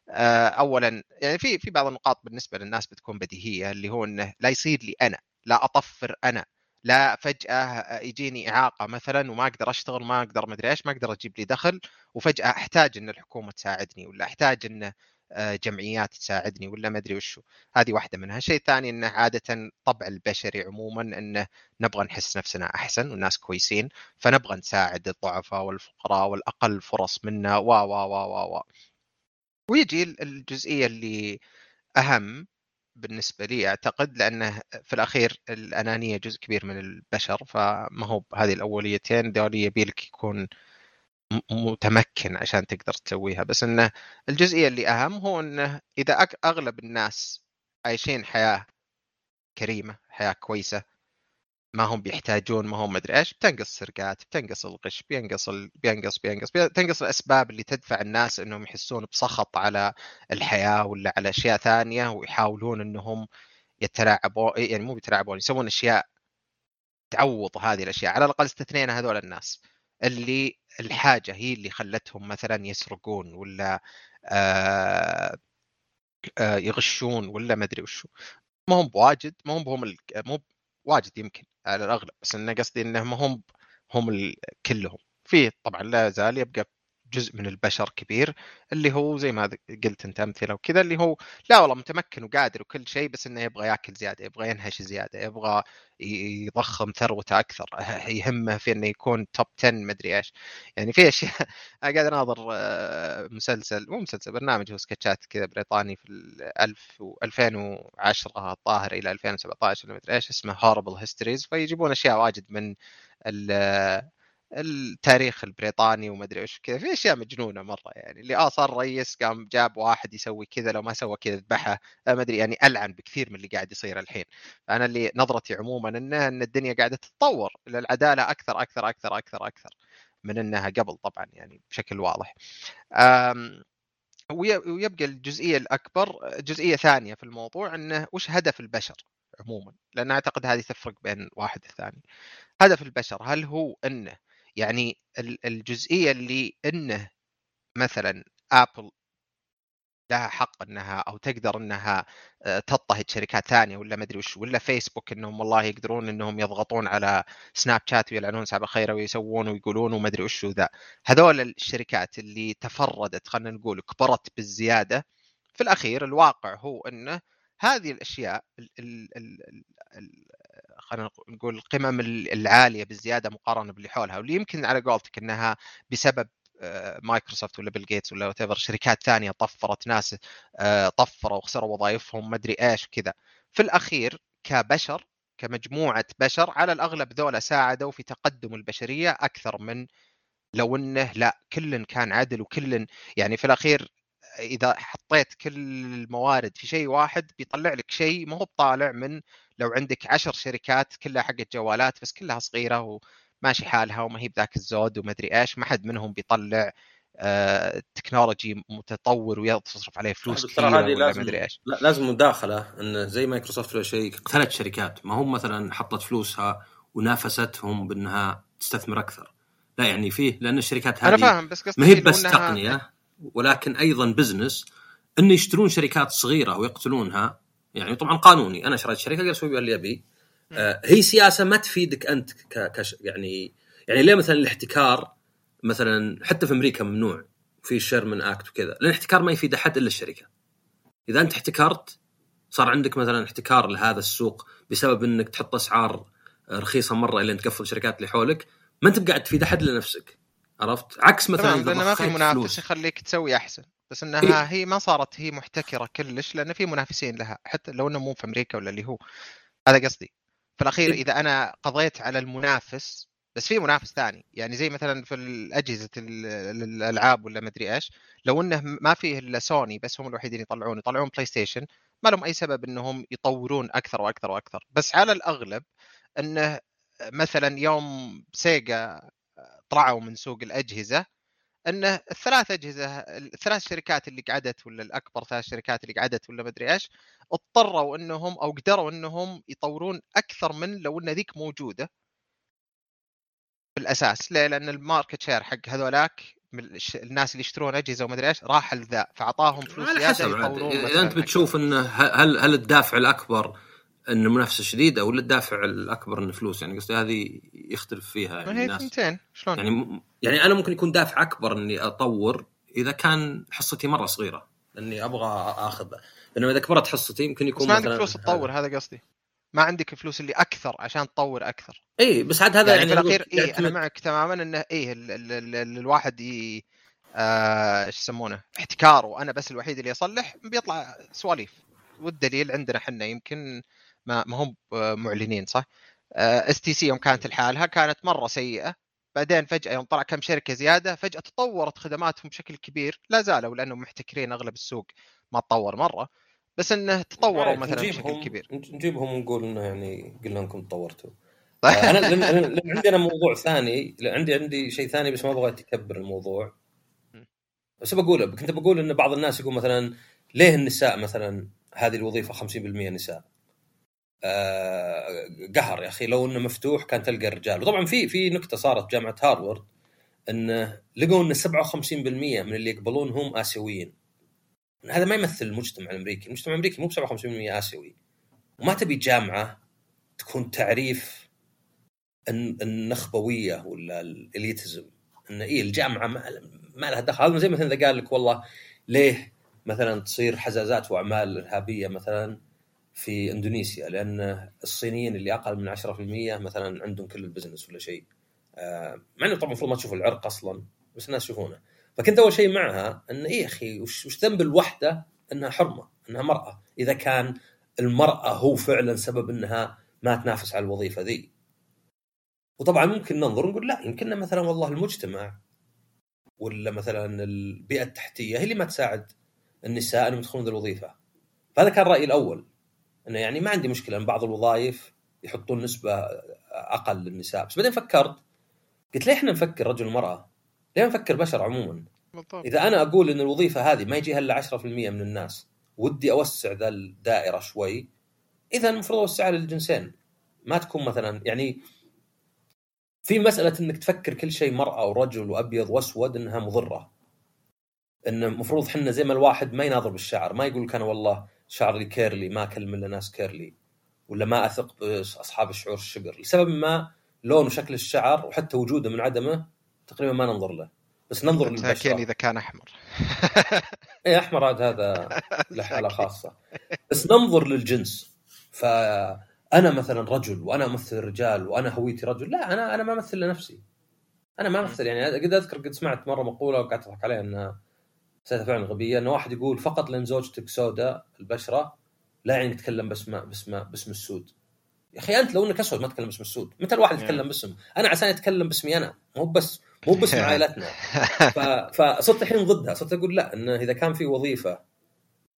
آه اولا يعني في في بعض النقاط بالنسبة للناس بتكون بديهية اللي هو إنه لا يصير لي أنا لا أطفر أنا لا فجأة يجيني إعاقة مثلا وما أقدر أشتغل ما أقدر مدري إيش ما أقدر أجيب لي دخل وفجأة أحتاج إن الحكومة تساعدني ولا أحتاج إن آه، جمعيات تساعدني ولا ما أدري وشو هذه واحدة منها. الشيء الثاني إنه عادة طبع البشري عموما انه نبغى نحس نفسنا أحسن والناس كويسين فنبغى نساعد الضعفاء والفقراء والأقل فرص منا و و و و ويجي الجزئية اللي أهم بالنسبة لي أعتقد لأنه في الأخير الأنانية جزء كبير من البشر فما هو هذه الأوليتين ذولي يبي لك يكون متمكن عشان تقدر تسويها. بس إنه الجزئية اللي أهم هو إنه إذا أغلب الناس عايشين حياة كريمة حياة كويسة ما هم بيحتاجون ما هم مدري إيش بتنقص السرقات بتنقص الغش بينقص ال... بينقص بينقص بتنقص الأسباب اللي تدفع الناس إنهم يحسون بسخط على الحياة ولا على أشياء ثانية ويحاولون إنهم يتلاعبون يعني مو يتلاعبون يسوون أشياء تعوض هذه الأشياء على الأقل استثنينا هذول الناس. اللي الحاجة هي اللي خلتهم مثلا يسرقون ولا آه آه يغشون ولا ما أدري وشو. ما هم بواجد ما هم بهم مو واجد يمكن على الأغلب بس انه قصدي إنهم هم هم كلهم. في طبعا لا زال يبقى جزء من البشر كبير اللي هو زي ما قلت أنت أمثلة وكذا اللي هو لا والله متمكن وقادر وكل شيء بس إنه يبغى ياكل زيادة يبغى ينهش زيادة يبغى يضخم ثروته أكثر يهمه في إنه يكون top 10 مدري إيش. يعني في أشياء قاعد أناظر آه، مسلسل مو مسلسل برنامج هو سكتشات كذا بريطاني في 1000 و 2010 الظاهر إلى 2017 مدري إيش اسمه Horrible Histories فيجيبون أشياء واجد من التاريخ البريطاني وما ادري إيش كذا في أشياء مجنونة مرة يعني اللي آه صار رئيس قام جاب واحد يسوي كذا لو ما سوى كذا ذبحه آه، ما أدري يعني ألعن بكثير من اللي قاعد يصير الحين. فانا اللي نظرتي عموما إنه إن الدنيا قاعدة تتطور إلى العدالة أكثر أكثر أكثر أكثر أكثر من إنها قبل طبعا يعني بشكل واضح. ويبقى الجزئية الأكبر جزئية ثانية في الموضوع إنه وش هدف البشر عموما؟ لأن أعتقد هذه تفرق بين واحد والثاني هدف البشر هل هو إنه يعني الجزئية اللي إنه مثلا Apple لها حق إنها أو تقدر إنها آه، تضطهد شركات ثانية ولا ما أدري وش ولا فيسبوك إنهم والله يقدرون إنهم يضغطون على Snapchat ويلعنون سلف خيره ويسوون ويقولون وما أدري وش ذا هذول الشركات اللي تفردت خلينا نقول كبرت بالزيادة في الأخير الواقع هو إنه هذه الأشياء ال ال ال ال خلينا نقول القمم العالية بالزياده مقارنة باللي حولها واللي يمكن على قولتك إنها بسبب آه، مايكروسوفت ولا بيل جيتس ولا whatever شركات ثانية طفرت ناس آه، طفروا وخسروا وظائفهم ما أدري إيش وكذا. في الأخير كبشر كمجموعة بشر على الأغلب ذولا ساعدوا في تقدم البشرية أكثر من لو إنه لا كل كان عدل وكل يعني في الأخير إذا حطيت كل الموارد في شيء واحد بيطلع لك شيء ما هو بطالع من لو عندك عشر شركات كلها حقت جوالات بس كلها صغيرة وماشي حالها وما هي بذاك الزود وما أدري إيش ما حد منهم بيطلع آه technology متطور ويصرف عليه فلوس كثير ولا لازم إيش. لازم مداخلة انه زي مايكروسوفت ولا شيء ثلاث شركات ما هم مثلا حطت فلوسها ونافستهم بأنها تستثمر أكثر. لا يعني فيه لأن الشركات هذه أنا فاهم بس ما هي بس تقنية. ولكن أيضا business انه يشترون شركات صغيرة ويقتلونها يعني طبعا قانوني أنا شريت شركة أسوي بها اللي ابي آه هي سياسة ما تفيدك أنت كش يعني يعني ليه مثلا الاحتكار مثلا حتى في أمريكا ممنوع في الشيرمان اكت وكذا لأن الاحتكار ما يفيد أحد إلا الشركة. إذا أنت احتكرت صار عندك مثلا احتكار لهذا السوق بسبب إنك تحط أسعار رخيصة مرة الين تقفل الشركات اللي حولك ما أنت قاعد تفيد أحد إلا نفسك. عرفت؟ عكس مثلا لأن ما في منافس يخليك تسوي أحسن. بس إنها إيه؟ هي ما صارت هي محتكرة كلش لأن في منافسين لها حتى لو إنه مو في أمريكا ولا اللي هو. هذا قصدي. في الأخير إيه؟ إذا أنا قضيت على المنافس بس في منافس ثاني. يعني زي مثلا في الأجهزة الألعاب ولا ما أدري إيش لو إنه ما فيه إلا سوني بس هم الوحيدين يطلعون يطلعون PlayStation ما لهم أي سبب إنهم يطورون أكثر وأكثر وأكثر. بس على الأغلب إنه مثلا يوم Sega طلعوا من سوق الأجهزة انه الثلاث أجهزة الثلاث شركات اللي قعدت ولا الأكبر ثلاث شركات اللي قعدت ولا ما أدري إيش اضطروا إنهم أو قدروا إنهم يطورون أكثر من لو إن ذيك موجودة بالأساس ليه؟ لأن ال market share حق هذولاك الناس اللي يشترون أجهزة وما أدري إيش راح لذا فأعطاهم فلوس على حسب إذا أنت بتشوف انه هل هل الدافع الأكبر إن المنافسة شديدة ولا الدافع الأكبر انه فلوس يعني قصدي هذه يختلف فيها يعني الناس. ثنتين شلون؟ يعني يعني أنا ممكن يكون دافع أكبر إني أطور إذا كان حصتي مرة صغيرة لاني أبغى أخذ. لأنه إذا كبرت حصتي يمكن يكون بس ما عندك فلوس تطور هذا قصدي. ما عندك فلوس اللي أكثر عشان تطور أكثر. إي بس عاد هذا يعني, يعني في الأخير إي أنا معك تماما إنه إي الواحد ي... آه، إيش يسمونه؟ احتكار وأنا بس الوحيد اللي أصلح بيطلع سواليف. والدليل عندنا إحنا يمكن ما ما هم معلنين صح؟ STC يوم كانت الحالها كانت مرة سيئة بعدين فجأة يوم طلع كم شركة زيادة فجأة تطورت خدماتهم بشكل كبير. لا زالوا لأنهم محتكرين أغلب السوق ما تطور مرة بس إنه تطوروا مثلا بشكل كبير. نجيبهم ونقول إنه يعني قلنا لكم تطورتوا. طيب. آه، أنا لأن عندنا موضوع ثاني عندي عندي شيء ثاني بس ما أبغى تكبر الموضوع. بس بقول كنت بقول إن بعض الناس يقول مثلا ليه النساء مثلا هذه الوظيفة 50% نساء؟ آه، قهر يا أخي. لو إنه مفتوح كان تلقى الرجال. وطبعا في في نكته صارت جامعة هارفارد إنه لقوا إن 57% من اللي يقبلون هم آسيويين. هذا ما يمثل المجتمع الأمريكي، المجتمع الأمريكي مو ب 57% آسيوي. وما تبي جامعة تكون تعريف النخبويه ولا الإليتزم. ان اي الجامعة ما, ما لها دخل. هذا زي مثلا إذا قال لك والله ليه مثلا تصير حزازات وأعمال إرهابية مثلا؟ في إندونيسيا لأن الصينيين اللي أقل من 10% مثلا عندهم كل البزنس ولا شيء. آه، مع إنه طبعا المفروض ما تشوف العرق أصلا بس الناس يشوفونه. فكنت أول شيء معها إن اي أخي وش, ذنب الوحدة إنها حرمة إنها مرأة؟ إذا كان المرأة هو فعلا سبب إنها ما تنافس على الوظيفة ذي. وطبعا ممكن ننظر ونقول لا يمكن مثلا والله المجتمع ولا مثلا البيئة التحتية هي اللي ما تساعد النساء إنهم يدخلون الوظيفة. فهذا كان رأيي الأول. إنه يعني ما عندي مشكلة إن بعض الوظائف يحطون نسبة أقل للنساء بس بعدين فكرت قلت ليه إحنا نفكر رجل ومرأة؟ ليه نفكر بشر عموما؟ بالضبط. إذا أنا أقول إن الوظيفة هذه ما يجيها إلا 10% من الناس ودي أوسع ذا الدائرة شوي إذا المفروض أوسعها للجنسين ما تكون مثلا يعني في مسألة إنك تفكر كل شيء مرأة ورجل وأبيض وأسود إنها مضرة انه المفروض حنا زي ما الواحد ما يناظر بالشعر ما يقول لك أنا والله شعري curly ما أكلم إلا ناس curly ولا ما أثق بأصحاب الشعور الشقر. لسبب ما لون وشكل الشعر وحتى وجوده من عدمه تقريبا ما ننظر له. بس ننظر للبشره إذا كان أحمر. اي أحمر عاد هذا له حالة خاصة. بس ننظر للجنس. فأنا مثلا رجل وأنا أمثل الرجال وأنا هويتي رجل. لا أنا أنا ما أمثل لنفسي. أنا ما أمثل يعني قد أذكر قد سمعت مرة مقولة وقعدت أضحك عليها إنها حسيتها فعلا غبيه إنه واحد يقول فقط لأن زوجتك سوداء البشرة لا يعني تتكلم باسم باسم باسم السود. يا أخي أنت لو إنك أسود ما تتكلم باسم السود. متى الواحد يتكلم باسم. أنا عشان يتكلم باسمي أنا. مو بس مو باسم عائلتنا ف... فصرت الحين ضدها. صرت أقول لا إنه إذا كان في وظيفة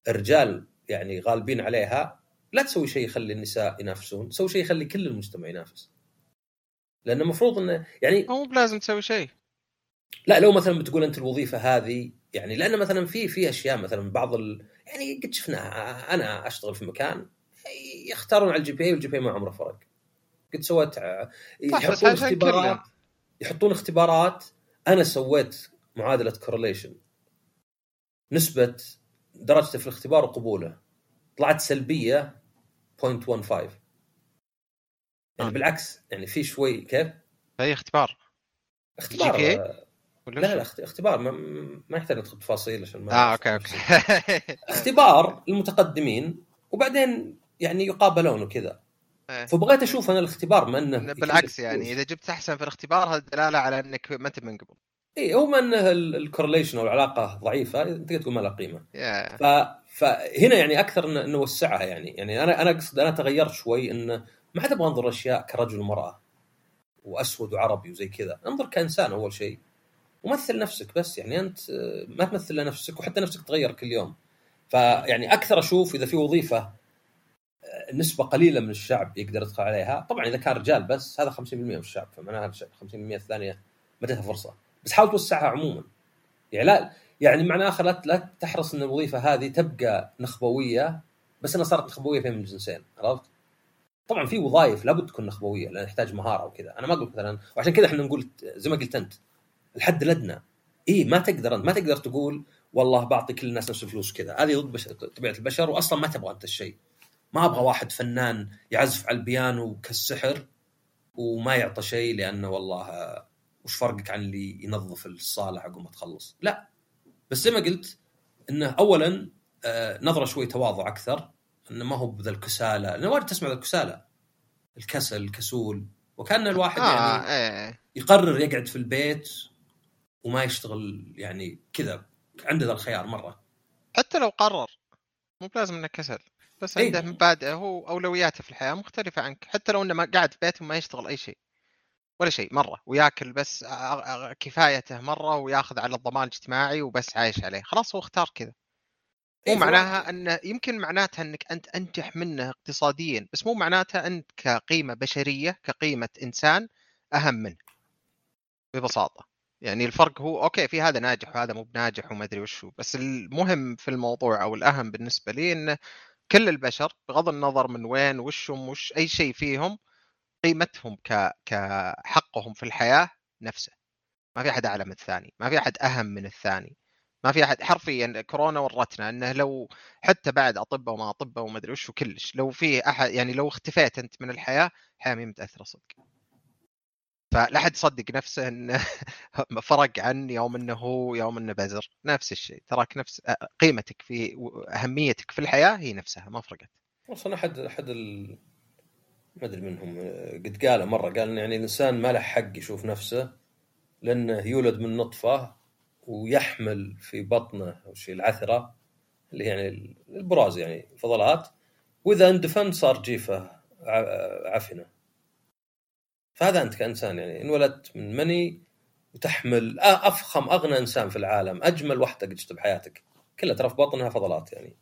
الرجال يعني غالبين عليها لا تسوي شيء يخلي النساء ينافسون. سوي شيء يخلي كل المجتمع ينافس. لأنه المفروض إنه يعني مو بلازم تسوي شيء. لا لو مثلا بتقول أنت الوظيفة هذه يعني لأن مثلا في في أشياء مثلا بعض ال... يعني قد شفناها. أنا أشتغل في مكان يختارون على ال GPA وال GPA ما عمره فرق. قد سويت يحطون اختبارات يحطون اختبارات. أنا سويت معادلة correlation نسبة درجته في الاختبار وقبوله طلعت سلبية 0.15 يعني آه. بالعكس يعني في شوي كيف؟ أي اختبار؟ اختبار GP لا لا اختبار ما, ما يحتاج ندخل تفاصيل عشان ما آه okay okay. اختبار المتقدمين وبعدين يعني يقابلون وكذا. إيه. فبغيت أشوف أنا الاختبار ما إنه بالعكس يعني إذا جبت أحسن في الاختبار هذا دلاله على إنك ما أنت من قبل. إي هو ما إنه ال correlation أو العلاقة ضعيفة أنت تقول ما لها قيمة. yeah. ف... فهنا يعني أكثر نوسعها يعني. يعني أنا أنا أقصد أنا تغيرت شوي إنه ما عاد أبغى انظر أشياء كرجل ومرأة وأسود وعربي وزي كذا. أنظر كإنسان أول شيء. ومثل نفسك بس يعني أنت ما تمثل لنفسك وحتى نفسك تغير كل يوم. فيعني أكثر أشوف إذا في وظيفة نسبة قليلة من الشعب يقدر يدخل عليها. طبعا إذا كان رجال بس هذا 50% من الشعب فمعناها 50% الثانية ما اديتها فرصة. بس حاول توسعها عموما. يعني لا يعني معنى آخر لا, تحرص إن الوظيفة هذه تبقى نخبوية بس إنها صارت نخبوية فين من الجنسين عرفت؟ طبعا في وظائف لابد تكون نخبوية لأن تحتاج مهارة وكذا. أنا ما أقول مثلا وعشان كذا إحنا نقول زي ما قلت أنت الحد الادنى إي ما تقدر أنت ما تقدر تقول والله بعطي كل الناس نفس الفلوس كذا. هذه ضد طبيعة البشر واصلا ما تبغى أنت الشيء. ما أبغى واحد فنان يعزف على البيانو كالسحر وما يعطى شيء لأنه والله وش فرقك عن اللي ينظف الصالة عقب ما تخلص؟ لا. بس زي ما قلت إنه اولا آه، نظرة شوي تواضع أكثر. إنه ما هو بذا الكسالى لأنه واجد تسمع الكسالى الكسل الكسول. وكان الواحد آه يعني إيه. يقرر يقعد في البيت وما يشتغل يعني كذا عنده ذا الخيار مرة. حتى لو قرر مو بلازم إنه كسل بس إيه؟ عنده مبادئ هو أولوياته في الحياة مختلفة عنك حتى لو إنه ما قاعد في بيته وما يشتغل أي شيء ولا شيء مرة وياكل بس كفايته مرة وياخذ على الضمان الاجتماعي وبس عايش عليه خلاص هو اختار كذا. مو إيه معناها انه يمكن معناتها إنك أنت أنجح منه اقتصاديا بس مو معناتها أنت كقيمة بشرية كقيمة إنسان أهم منه ببساطة. يعني الفرق هو أوكي في هذا ناجح وهذا مو بناجح وما أدري وشو بس المهم في الموضوع أو الأهم بالنسبة لي انه كل البشر بغض النظر من وين وشهم وش أي شيء فيهم قيمتهم ك كحقهم في الحياة نفسه. ما في أحد أعلى من الثاني ما في أحد أهم من الثاني. ما في أحد حرفيا كورونا ورتنا إنه لو حتى بعد أطباء وما أطباء وما أدري وش وكلش لو في أحد يعني لو اختفيت أنت من الحياة الحياة ما متأثرة صدق. فلا حد يصدق نفسه انه فرق عن يوم إنه هو يوم إنه بزر. نفس الشيء. تراك نفس قيمتك في أهميتك في الحياة هي نفسها ما فرقت. أصلا أحد أحد ال... ما أدري منهم قد قال مرة قال يعني الإنسان ما له حق يشوف نفسه لأنه يولد من نطفة ويحمل في بطنه شيء العثرة اللي يعني البراز يعني فضلات. وإذا اندفن صار جيفه عفنة. فهذا أنت كإنسان يعني انولدت من مني وتحمل أفخم أغنى إنسان في العالم أجمل وحدة قد شفت بحياتك كلها ترى في بطنها فضلات يعني.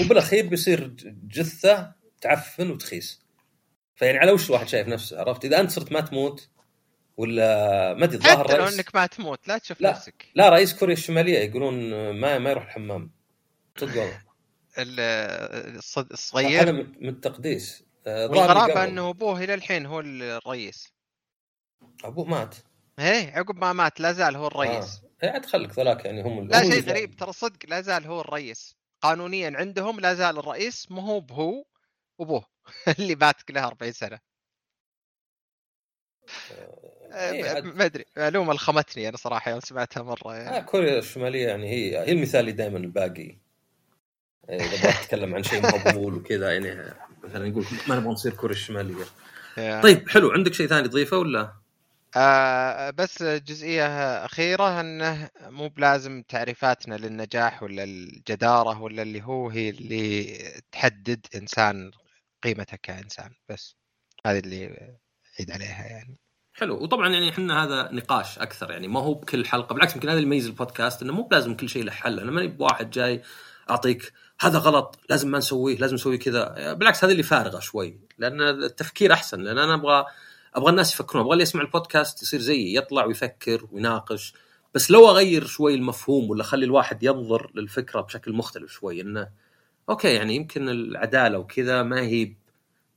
وبالأخير بيصير جثة تعفن وتخيس. فيعني على وش الواحد شايف نفسه عرفت؟ إذا أنت صرت ما تموت ولا ما أدري الظاهر حتى لو إنك ما تموت لا تشوف لا نفسك. لا رئيس كوريا الشمالية يقولون ما ما يروح الحمام. صدق والله. الصغير. هذا من التقديس. والغرابة إنه أبوه إلى الحين هو الرئيس. أبوه مات. إيه عقب ما مات لا زال هو الرئيس. هي عاد خليك ذولاك يعني هم لا شيء اللي- غريب ترى صدق لا زال هو الرئيس. قانونيا عندهم لا زال الرئيس ما هو بهو وابوه اللي بات له 40 سنة. إيه، عاد- ما أدري معلومة لخمتني أنا صراحة يوم سمعتها مرة آه يعني كوريا الشمالية يعني هي هي المثالي دائما الباقي. إيه، إذا بغيت تتكلم عن شيء مقبول وكذا يعني مثلا يقول ما نبغى نصير كوريا الشماليه. طيب حلو. عندك شيء ثاني تضيفه ولا؟ آه بس جزئية أخيرة إنه مو بلازم تعريفاتنا للنجاح ولا الجدارة ولا اللي هو هي اللي تحدد إنسان قيمته كإنسان. بس هذه اللي عيد عليها يعني. حلو. وطبعا يعني إحنا هذا نقاش أكثر يعني ما هو بكل حلقة. بالعكس يمكن هذا اللي يميز البودكاست إنه مو بلازم كل شيء له حل. أنا ماني بواحد جاي أعطيك هذا غلط لازم ما نسويه لازم نسوي كذا. بالعكس هذا اللي فارغة شوي لأن التفكير أحسن لأن أنا أبغى أبغى الناس يفكرون أبغى اللي يسمع البودكاست يصير زيي يطلع ويفكر ويناقش. بس لو أغير شوي المفهوم ولا أخلي الواحد ينظر للفكرة بشكل مختلف شوي إنه أوكي يعني يمكن العدالة وكذا ما هي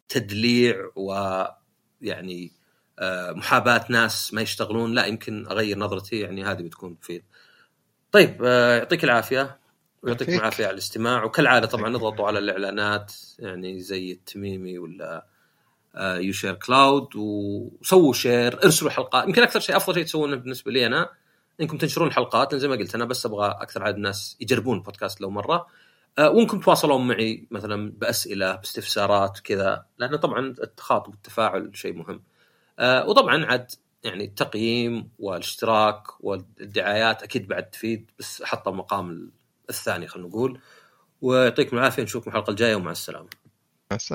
تدليع ويعني آه، محاباة ناس ما يشتغلون لا يمكن أغير نظرتي يعني هذه بتكون تفيد. طيب آه، يعطيك العافية. ويعطيكم. العافية على الاستماع. وكالعادة طبعا نضغطوا على الإعلانات يعني زي التميمي ولا يو شير كلاود وسووا share ارسلوا حلقات. يمكن أكثر شيء أفضل شيء تسوونه بالنسبة لي أنا إنكم تنشرون الحلقات زي ما قلت أنا بس أبغى أكثر عدد الناس يجربون البودكاست لو مرة. آه، وإنكم تواصلون معي مثلا بأسئلة باستفسارات كذا لأنه طبعا التخاطب والتفاعل شيء مهم. آه، وطبعا عاد يعني التقييم والاشتراك والدعايات أكيد بعد تفيد بس احطها مقام الثاني خلينا نقول. ويعطيكم العافية نشوفكم الحلقة الجاية ومع السلامة. بس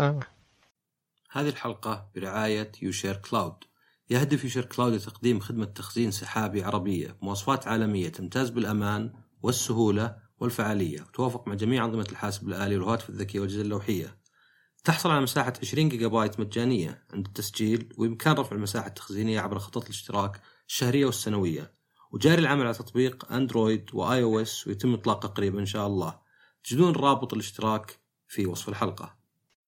هذه الحلقة برعاية يوشير كلاود. يهدف يوشير كلاود لتقديم خدمة تخزين سحابي عربية بمواصفات عالمية تمتاز بالأمان والسهولة والفعالية وتوافق مع جميع أنظمة الحاسب الآلي والهواتف الذكية والأجهزة اللوحية. تحصل على مساحة 20 جيجا بايت مجانية عند التسجيل وبإمكان رفع المساحة التخزينية عبر خطط الاشتراك الشهرية والسنوية. وجاري العمل على تطبيق أندرويد وآي أو إس ويتم إطلاقه قريبا إن شاء الله. تجدون رابط الاشتراك في وصف الحلقة.